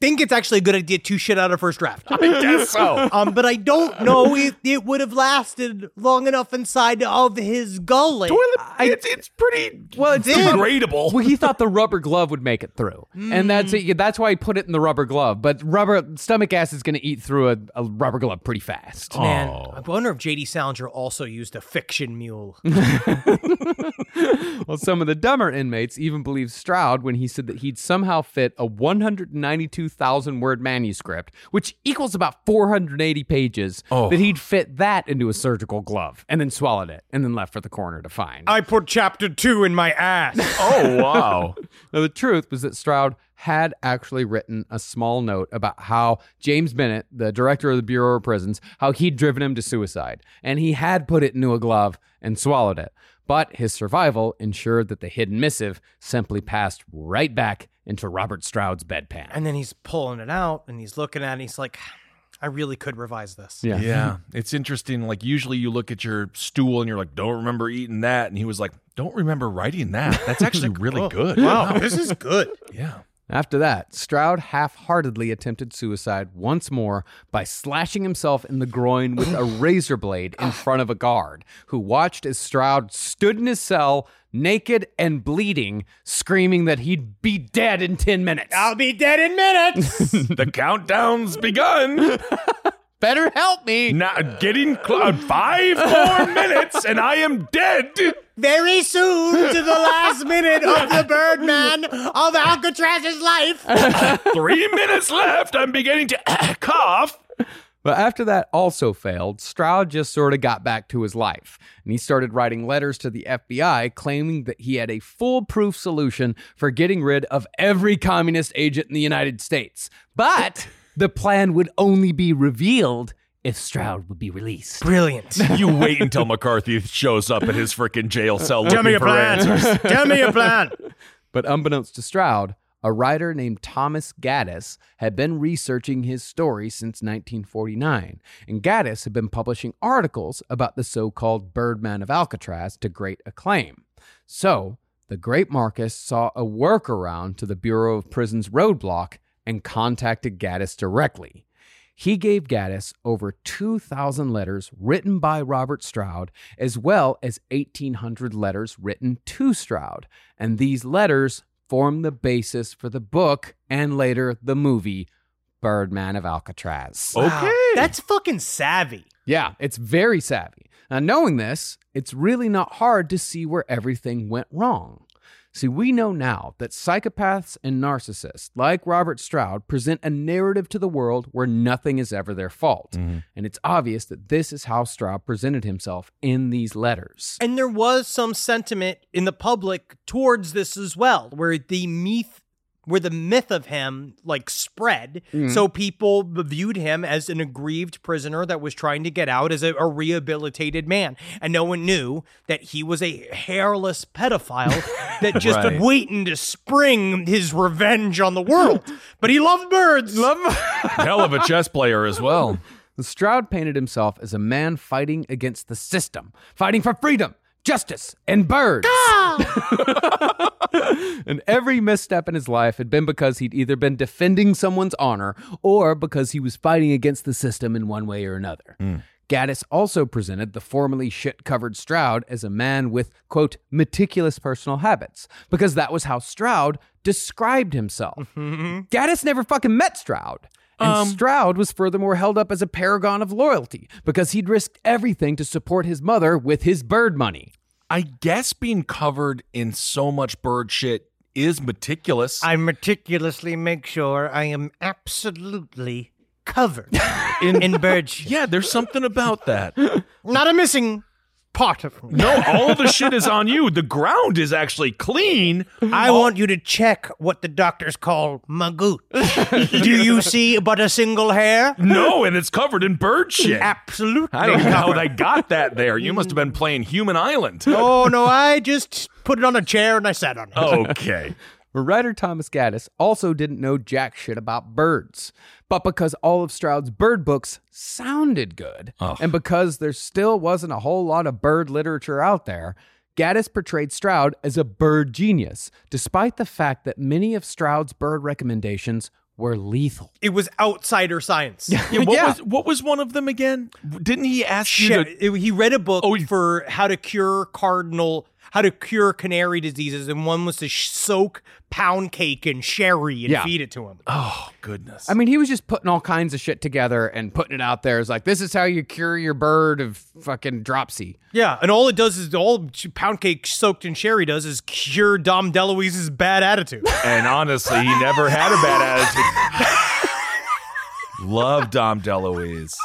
think it's actually a good idea to shit out a first draft. I guess so. Um, but I don't know if it would have lasted long enough inside of his gullet. Toilet, it's, it's pretty Well, it's degradable. Well, he thought the rubber glove would make it through, and that's it. That's why he put it in the rubber glove. But rubber stomach acid is going to eat through a, a rubber glove pretty fast. Man, I wonder if J.D. Salinger also used a fiction mule. Well, some of the dumber inmates even believed Stroud when he said that he'd somehow fit a 192,000 word manuscript, which equals about 480 pages, Oh. that he'd fit that into a surgical glove and then swallowed it and then left for the coroner to find. I put chapter two in my ass. oh, wow. Now, the truth was that Stroud had actually written a small note about how James Bennett, the director of the Bureau of Prisons, how he'd driven him to suicide, and he had put it into a glove and swallowed it. But his survival ensured that the hidden missive simply passed right back into Robert Stroud's bedpan. And then he's pulling it out and he's looking at it. And he's like, I really could revise this. Yeah. Yeah, it's interesting. Like usually you look at your stool and you're like, "Don't remember eating that," and he was like, "Don't remember writing that." That's actually really Oh, good. Wow, this is good. Yeah. After that, Stroud half heartedly attempted suicide once more by slashing himself in the groin with a razor blade in front of a guard, who watched as Stroud stood in his cell, naked and bleeding, screaming that he'd be dead in 10 minutes. I'll be dead in minutes. The countdown's begun. Better help me. Now getting cl- uh, five more minutes, and I am dead. Very soon to the last minute of the Birdman of Alcatraz's life. Three minutes left. I'm beginning to cough. But after that also failed, Stroud just sort of got back to his life. And he started writing letters to the FBI claiming that he had a foolproof solution for getting rid of every communist agent in the United States. But the plan would only be revealed if Stroud would be released. Brilliant. You wait until McCarthy shows up at his freaking jail cell Tell me looking your for plan. answers. Tell me your plan. But unbeknownst to Stroud, a writer named Thomas Gaddis had been researching his story since 1949, and Gaddis had been publishing articles about the so called Birdman of Alcatraz to great acclaim. So, the great Marcus saw a workaround to the Bureau of Prisons roadblock and contacted Gaddis directly. He gave Gaddis over 2,000 letters written by Robert Stroud, as well as 1,800 letters written to Stroud. And these letters form the basis for the book and later the movie Birdman of Alcatraz. Okay. That's fucking savvy. Yeah, it's very savvy. Now, knowing this, it's really not hard to see where everything went wrong. See, we know now that psychopaths and narcissists, like Robert Stroud, present a narrative to the world where nothing is ever their fault. Mm-hmm. And it's obvious that this is how Stroud presented himself in these letters. And there was some sentiment in the public towards this as well, where the myth where the myth of him like spread. Mm-hmm. So people viewed him as an aggrieved prisoner that was trying to get out as a, a rehabilitated man. And no one knew that he was a hairless pedophile that just Right. waiting to spring his revenge on the world. But he loved birds. Love Hell of a chess player as well. Stroud painted himself as a man fighting against the system, fighting for freedom, justice, and birds. and every misstep in his life had been because he'd either been defending someone's honor or because he was fighting against the system in one way or another. Hmm. Gaddis also presented the formerly shit covered Stroud as a man with, quote, meticulous personal habits, because that was how Stroud described himself. Mm-hmm. Gaddis never fucking met Stroud. And um. Stroud was furthermore held up as a paragon of loyalty because he'd risked everything to support his mother with his bird money. I guess being covered in so much bird shit is meticulous. I meticulously make sure I am absolutely covered in, in bird shit. yeah, there's something about that. Not a missing part of me. No, all the shit is on you. The ground is actually clean. I want you to check what the doctors call magoot. Do you see but a single hair? No, and it's covered in bird shit. Absolutely. I don't know how they got that there. You must have been playing Human Island. Oh no, I just put it on a chair and I sat on it. Okay. But writer Thomas Gaddis also didn't know jack shit about birds. But because all of Stroud's bird books sounded good, and because there still wasn't a whole lot of bird literature out there, Gaddis portrayed Stroud as a bird genius, despite the fact that many of Stroud's bird recommendations were lethal. It was outsider science. Yeah, what, Yeah. Was, what was one of them again? Didn't he ask you to? It- he read a book Oh, you- for how to cure cardinal, how to cure canary diseases, and one was to sh- soak pound cake in sherry and Yeah. feed it to him. Oh goodness. I mean, he was just putting all kinds of shit together and putting it out there as like, this is how you cure your bird of fucking dropsy. Yeah, and all it does is all pound cake soaked in sherry does is cure Dom DeLuise's bad attitude. and honestly, he never had a bad attitude. Love Dom DeLuise.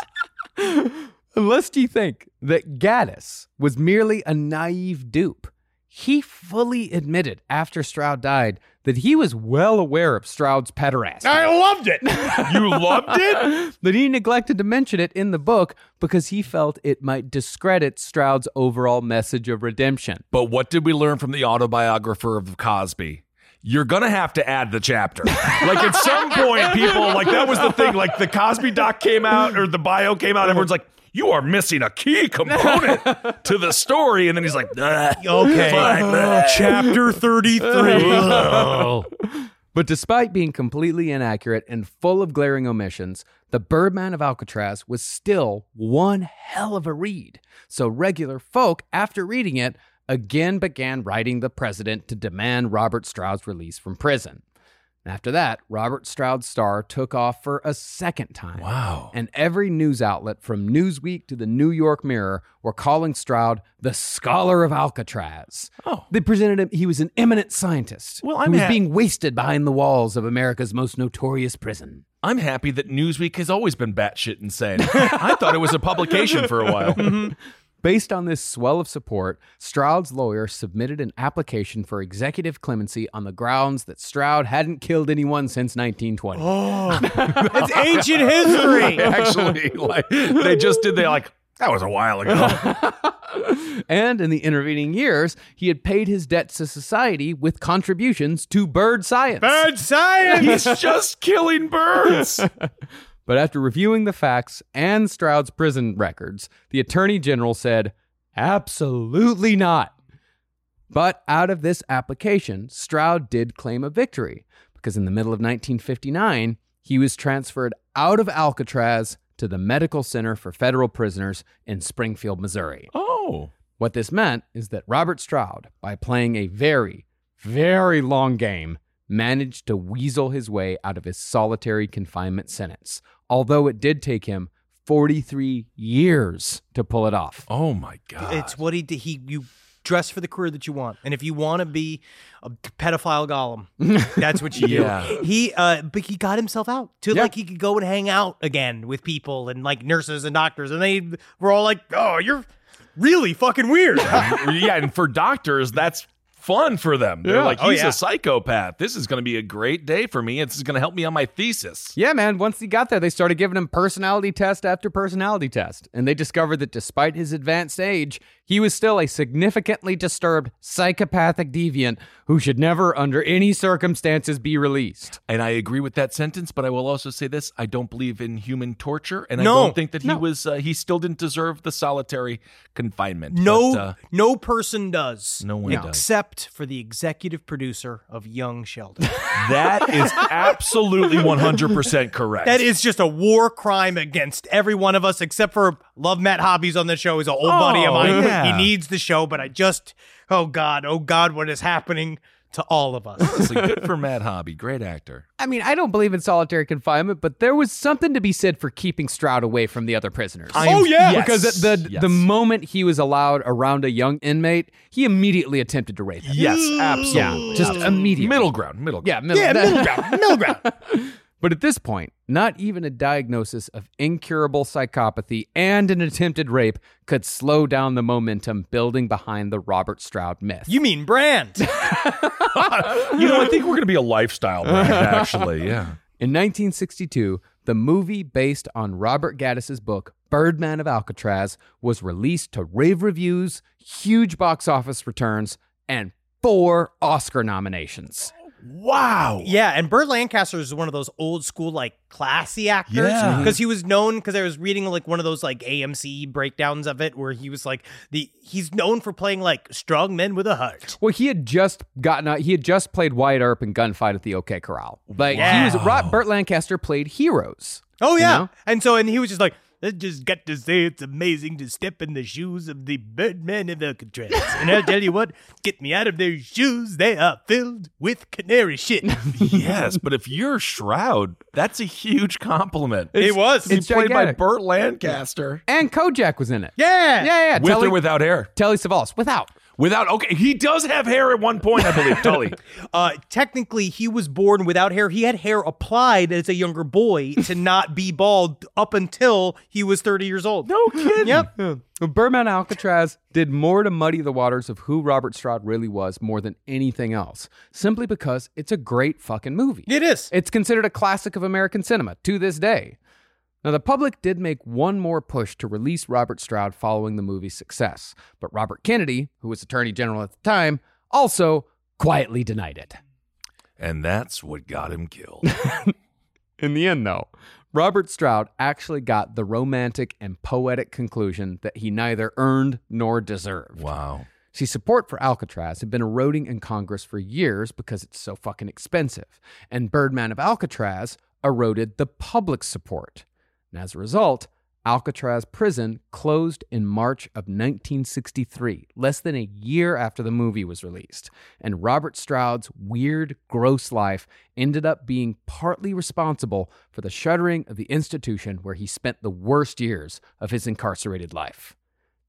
Lest you think that Gaddis was merely a naive dupe, he fully admitted after Stroud died that he was well aware of Stroud's pederasty. I loved it. You loved it? but he neglected to mention it in the book because he felt it might discredit Stroud's overall message of redemption. But what did we learn from the autobiographer of Cosby? you're gonna have to add the chapter. like at some point, people like that was the thing. Like the Cosby doc came out or the bio came out, everyone's like, "You are missing a key component to the story," and then he's like, "Ah, Okay. fine, ah." Chapter 33. But despite being completely inaccurate and full of glaring omissions, The Birdman of Alcatraz was still one hell of a read. So regular folk, after reading it, again began writing the president to demand Robert Stroud's release from prison. After that, Robert Stroud's star took off for a second time. Wow. And every news outlet from Newsweek to the New York Mirror were calling Stroud the scholar of Alcatraz. Oh. They presented him, he was an eminent scientist Well, I'm was ha- being wasted behind the walls of America's most notorious prison. I'm happy that Newsweek has always been batshit insane. I thought it was a publication for a while. Based on this swell of support, Stroud's lawyer submitted an application for executive clemency on the grounds that Stroud hadn't killed anyone since 1920. It's ancient history. Actually, like they just did. They like that was a while ago. And in the intervening years, he had paid his debts to society with contributions to bird science. Bird science. He's just killing birds. But after reviewing the facts and Stroud's prison records, the attorney general said, absolutely not. But out of this application, Stroud did claim a victory because in the middle of 1959, he was transferred out of Alcatraz to the Medical Center for Federal Prisoners in Springfield, Missouri. Oh, What this meant is that Robert Stroud, by playing a very, very long game, managed to weasel his way out of his solitary confinement sentence, although it did take him 43 years to pull it off. oh my god! It's what he did. He you dress for the career that you want, and if you want to be a pedophile golem, that's what you Yeah. do. He uh, but he got himself out to Yeah. like he could go and hang out again with people and like nurses and doctors, and they were all like, "Oh, you're really fucking weird." yeah, and for doctors, that's fun for them. They're Yeah. like, Oh, he's yeah. a psychopath. This is going to be a great day for me. It's going to help me on my thesis. Yeah, man. Once he got there, they started giving him personality test after personality test. And they discovered that despite his advanced age, he was still a significantly disturbed psychopathic deviant who should never, under any circumstances, be released. And I agree with that sentence, but I will also say this: I don't believe in human torture, and No. I don't think that he No. was. Uh, he still didn't deserve the solitary confinement. no, But, uh, no person does. No one does. except for the executive producer of Young Sheldon. that is absolutely one hundred percent correct. That is just a war crime against every one of us, except for love Matt Hobby's on the show. He's an old buddy of Oh, mine. yeah. He needs the show, but I just, oh God, oh God, what is happening to all of us? Honestly, good for Matt Hobby, great actor. I mean, I don't believe in solitary confinement, but there was something to be said for keeping Stroud away from the other prisoners. oh yeah, Yes. because the the, Yes. the moment he was allowed around a young inmate, he immediately attempted to rape him. Yes, Yeah, absolutely. just immediately. Middle ground, middle ground. Yeah, middle, yeah, middle ground, middle ground. But at this point, not even a diagnosis of incurable psychopathy and an attempted rape could slow down the momentum building behind the Robert Stroud myth. You mean brand? You know, I think we're going to be a lifestyle brand, actually. Yeah. In 1962, the movie based on Robert Gaddis's book Birdman of Alcatraz was released to rave reviews, huge box office returns, and four Oscar nominations. Wow. yeah, and Burt Lancaster is one of those old school, like classy actors. Yeah. Mm-hmm. because he was known. Because I was reading like one of those like AMC breakdowns of it, where he was like the he's known for playing like strong men with a heart. Well, he had just gotten out, he had just played Wyatt Earp in Gunfight at the OK Corral. Like he was Burt Lancaster played Heroes. Oh You yeah, know? and so and he was just like, I just got to say it's amazing to step in the shoes of the Birdman of Alcatraz, and I'll tell you what, get me out of their shoes, they are filled with canary shit. Yes, but if you're Stroud, that's a huge compliment. it was, He's played by. Burt Lancaster. And Kojak was in it. yeah, Yeah, yeah. With Telly, or without hair? Telly Savalas. Without. Without, okay, he does have hair at one point, I believe, Tully. Uh, technically, he was born without hair. He had hair applied as a younger boy to not be bald up until he was thirty years old. No kidding. Yep. Well, Birdman Alcatraz did more to muddy the waters of who Robert Stroud really was more than anything else, simply because it's a great fucking movie. It is. It's considered a classic of American cinema to this day. Now, the public did make one more push to release Robert Stroud following the movie's success, but Robert Kennedy, who was Attorney General at the time, also quietly denied it. And that's what got him killed. In the end, though, Robert Stroud actually got the romantic and poetic conclusion that he neither earned nor deserved. wow. See, support for Alcatraz had been eroding in Congress for years because it's so fucking expensive. And Birdman of Alcatraz eroded the public support. And as a result, Alcatraz prison closed in March of 1963, less than a year after the movie was released. And Robert Stroud's weird, gross life ended up being partly responsible for the shuttering of the institution where he spent the worst years of his incarcerated life.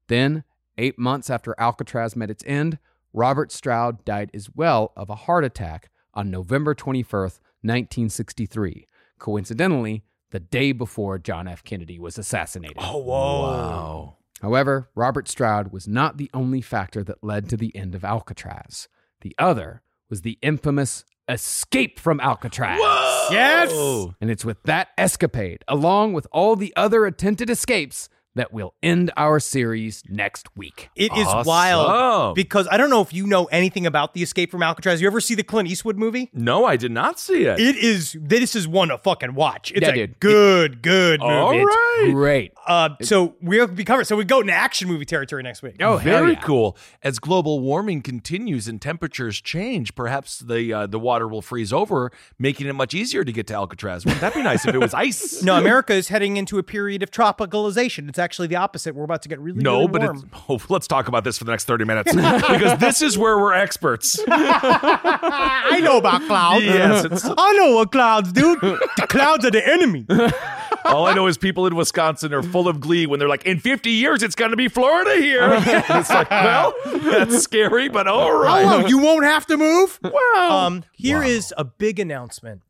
Then, eight months after Alcatraz met its end, Robert Stroud died as well of a heart attack on November 21st, 1963. Coincidentally, the day before John F. Kennedy was assassinated. Oh, whoa. Wow. However, Robert Stroud was not the only factor that led to the end of Alcatraz. The other was the infamous escape from Alcatraz. Whoa! Yes. And it's with that escapade, along with all the other attempted escapes, that will end our series next week. It is Awesome. wild because I don't know if you know anything about the Escape from Alcatraz. You ever see the Clint Eastwood movie? No, I did not see it. It is. This is one to fucking watch. It's Yeah, a dude. good, good movie. All It's- Great. Uh, so we'll be covered. So we go into action movie territory next week. Oh, Very yeah. cool. As global warming continues and temperatures change, perhaps the uh, the water will freeze over, making it much easier to get to Alcatraz. Wouldn't that be nice if it was ice? No, America is heading into a period of tropicalization. It's actually the opposite. We're about to get really, No, really but warm. it's, oh, let's talk about this for the next 30 minutes because this is where we're experts. I know about clouds. Yes, I know what clouds do. the clouds are the enemy. All I know is people in Wisconsin are full of glee when they're like, in 50 years, it's going to be Florida here. It's like, well, that's scary, but all right. Oh, you won't have to move. Wow. Um, here is a big announcement.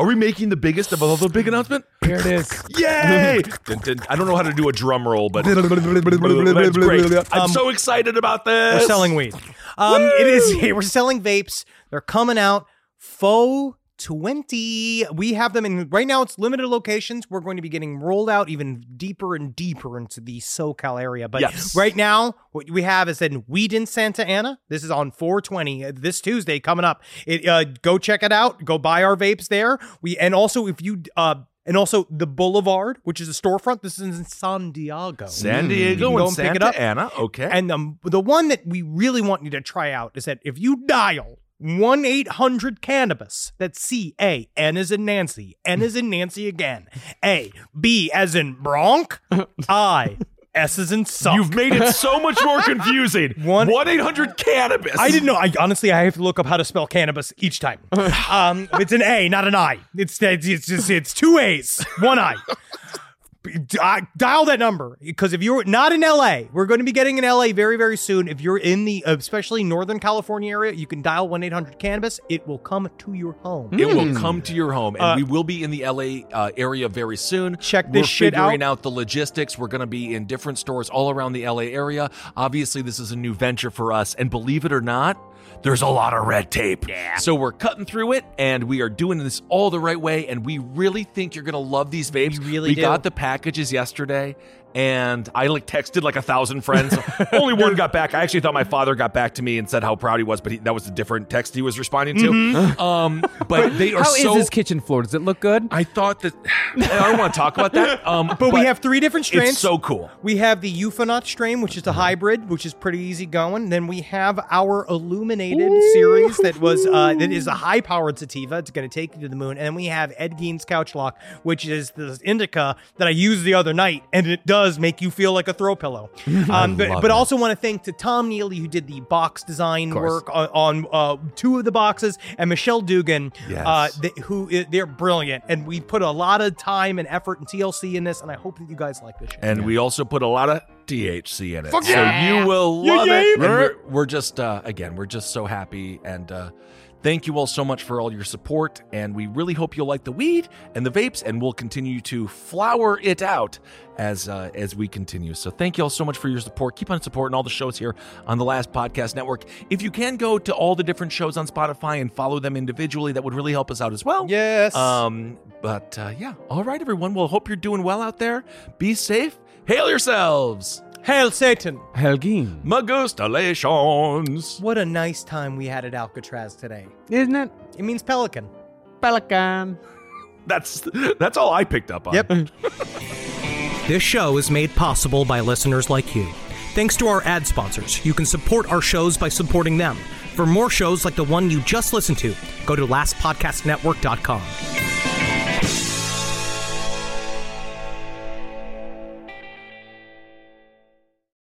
Are we making the biggest of all the big announcement? Here it is. Yay! Dun, dun. I don't know how to do a drum roll, but that's great. I'm so excited about this. We're selling weed. Um, it is. We're selling vapes. They're coming out. Faux 20. We have them in right now. It's limited locations. We're going to be getting rolled out even deeper and deeper into the SoCal area. But Yes. right now, what we have is in Weed in Santa Ana. This is on 420 uh, this Tuesday coming up. It uh, go check it out. Go buy our vapes there. We and also if you uh. And also the Boulevard, which is a storefront. This is in San Diego. San Diego and Santa it up. Ana. Okay. And the, the one that we really want you to try out is that if you dial 1 800 cannabis, that's C A, N as in Nancy, N as in Nancy again, A, B as in Bronk, I, S as in suck. You've made it so much more confusing. One- 1 800 cannabis. I didn't know. I honestly, I have to look up how to spell cannabis each time. Um, it's an A, not an I. It's it's it's just it's two A's, one I. I- dial that number because if you're not in LA, we're going to be getting in LA very very soon. If you're in the especially Northern California area, you can dial one eight hundred cannabis. It will come to your home. It will come to your home, and Uh, we will be in the LA uh, area very soon. Check this We're shit figuring out. out the logistics. We're going to be in different stores all around the LA area. Obviously, this is a new venture for us, and believe it or not, there's a lot of red tape. Yeah. So we're cutting through it, and we are doing this all the right way. And we really think you're going to love these vapes. We really we do. got the packages yesterday. And I like texted like a thousand friends. Only one got back. I actually thought my father got back to me and said how proud he was, but he, that was a different text he was responding to. Mm-hmm. Um, but they are How is so. this kitchen floor? Does it look good? I thought that I don't want to talk about that. Um, But, we have three different strains. It's so cool. We have the Euphanaut strain, which is a hybrid, which is pretty easy going. Then we have our Illuminated series that was uh, that is a high powered sativa. It's going to take you to the moon. And then we have Ed Gein's Couch Lock, which is the indica that I used the other night, and it does make you feel like a throw pillow. Um, but love but also want to thank to Tom Neely who did the box design work on, on uh, two of the boxes, and Michelle Dugan, Yes. uh, th- who they're brilliant, and we put a lot of time and effort and TLC in this, and I hope that you guys like this. Shit. And we also put a lot of THC in it. Fuck so yeah. you will love yeah, it. We're, we're just, uh, again, we're just so happy. And uh, thank you all so much for all your support. And we really hope you'll like the weed and the vapes, and we'll continue to flower it out as uh, as we continue. So thank you all so much for your support. Keep on supporting all the shows here on the Last Podcast Network. If you can go to all the different shows on Spotify and follow them individually, that would really help us out as well. Yes. Um, but uh, yeah, all right, everyone. Well, hope you're doing well out there. Be safe. Hail yourselves. Hail Satan! Hail Helgin. Magustalations. What a nice time we had at Alcatraz today. Isn't it? It means pelican. Pelican. That's that's all I picked up on. Yep. this show is made possible by listeners like you. Thanks to our ad sponsors, you can support our shows by supporting them. For more shows like the one you just listened to, go to lastpodcastnetwork.com.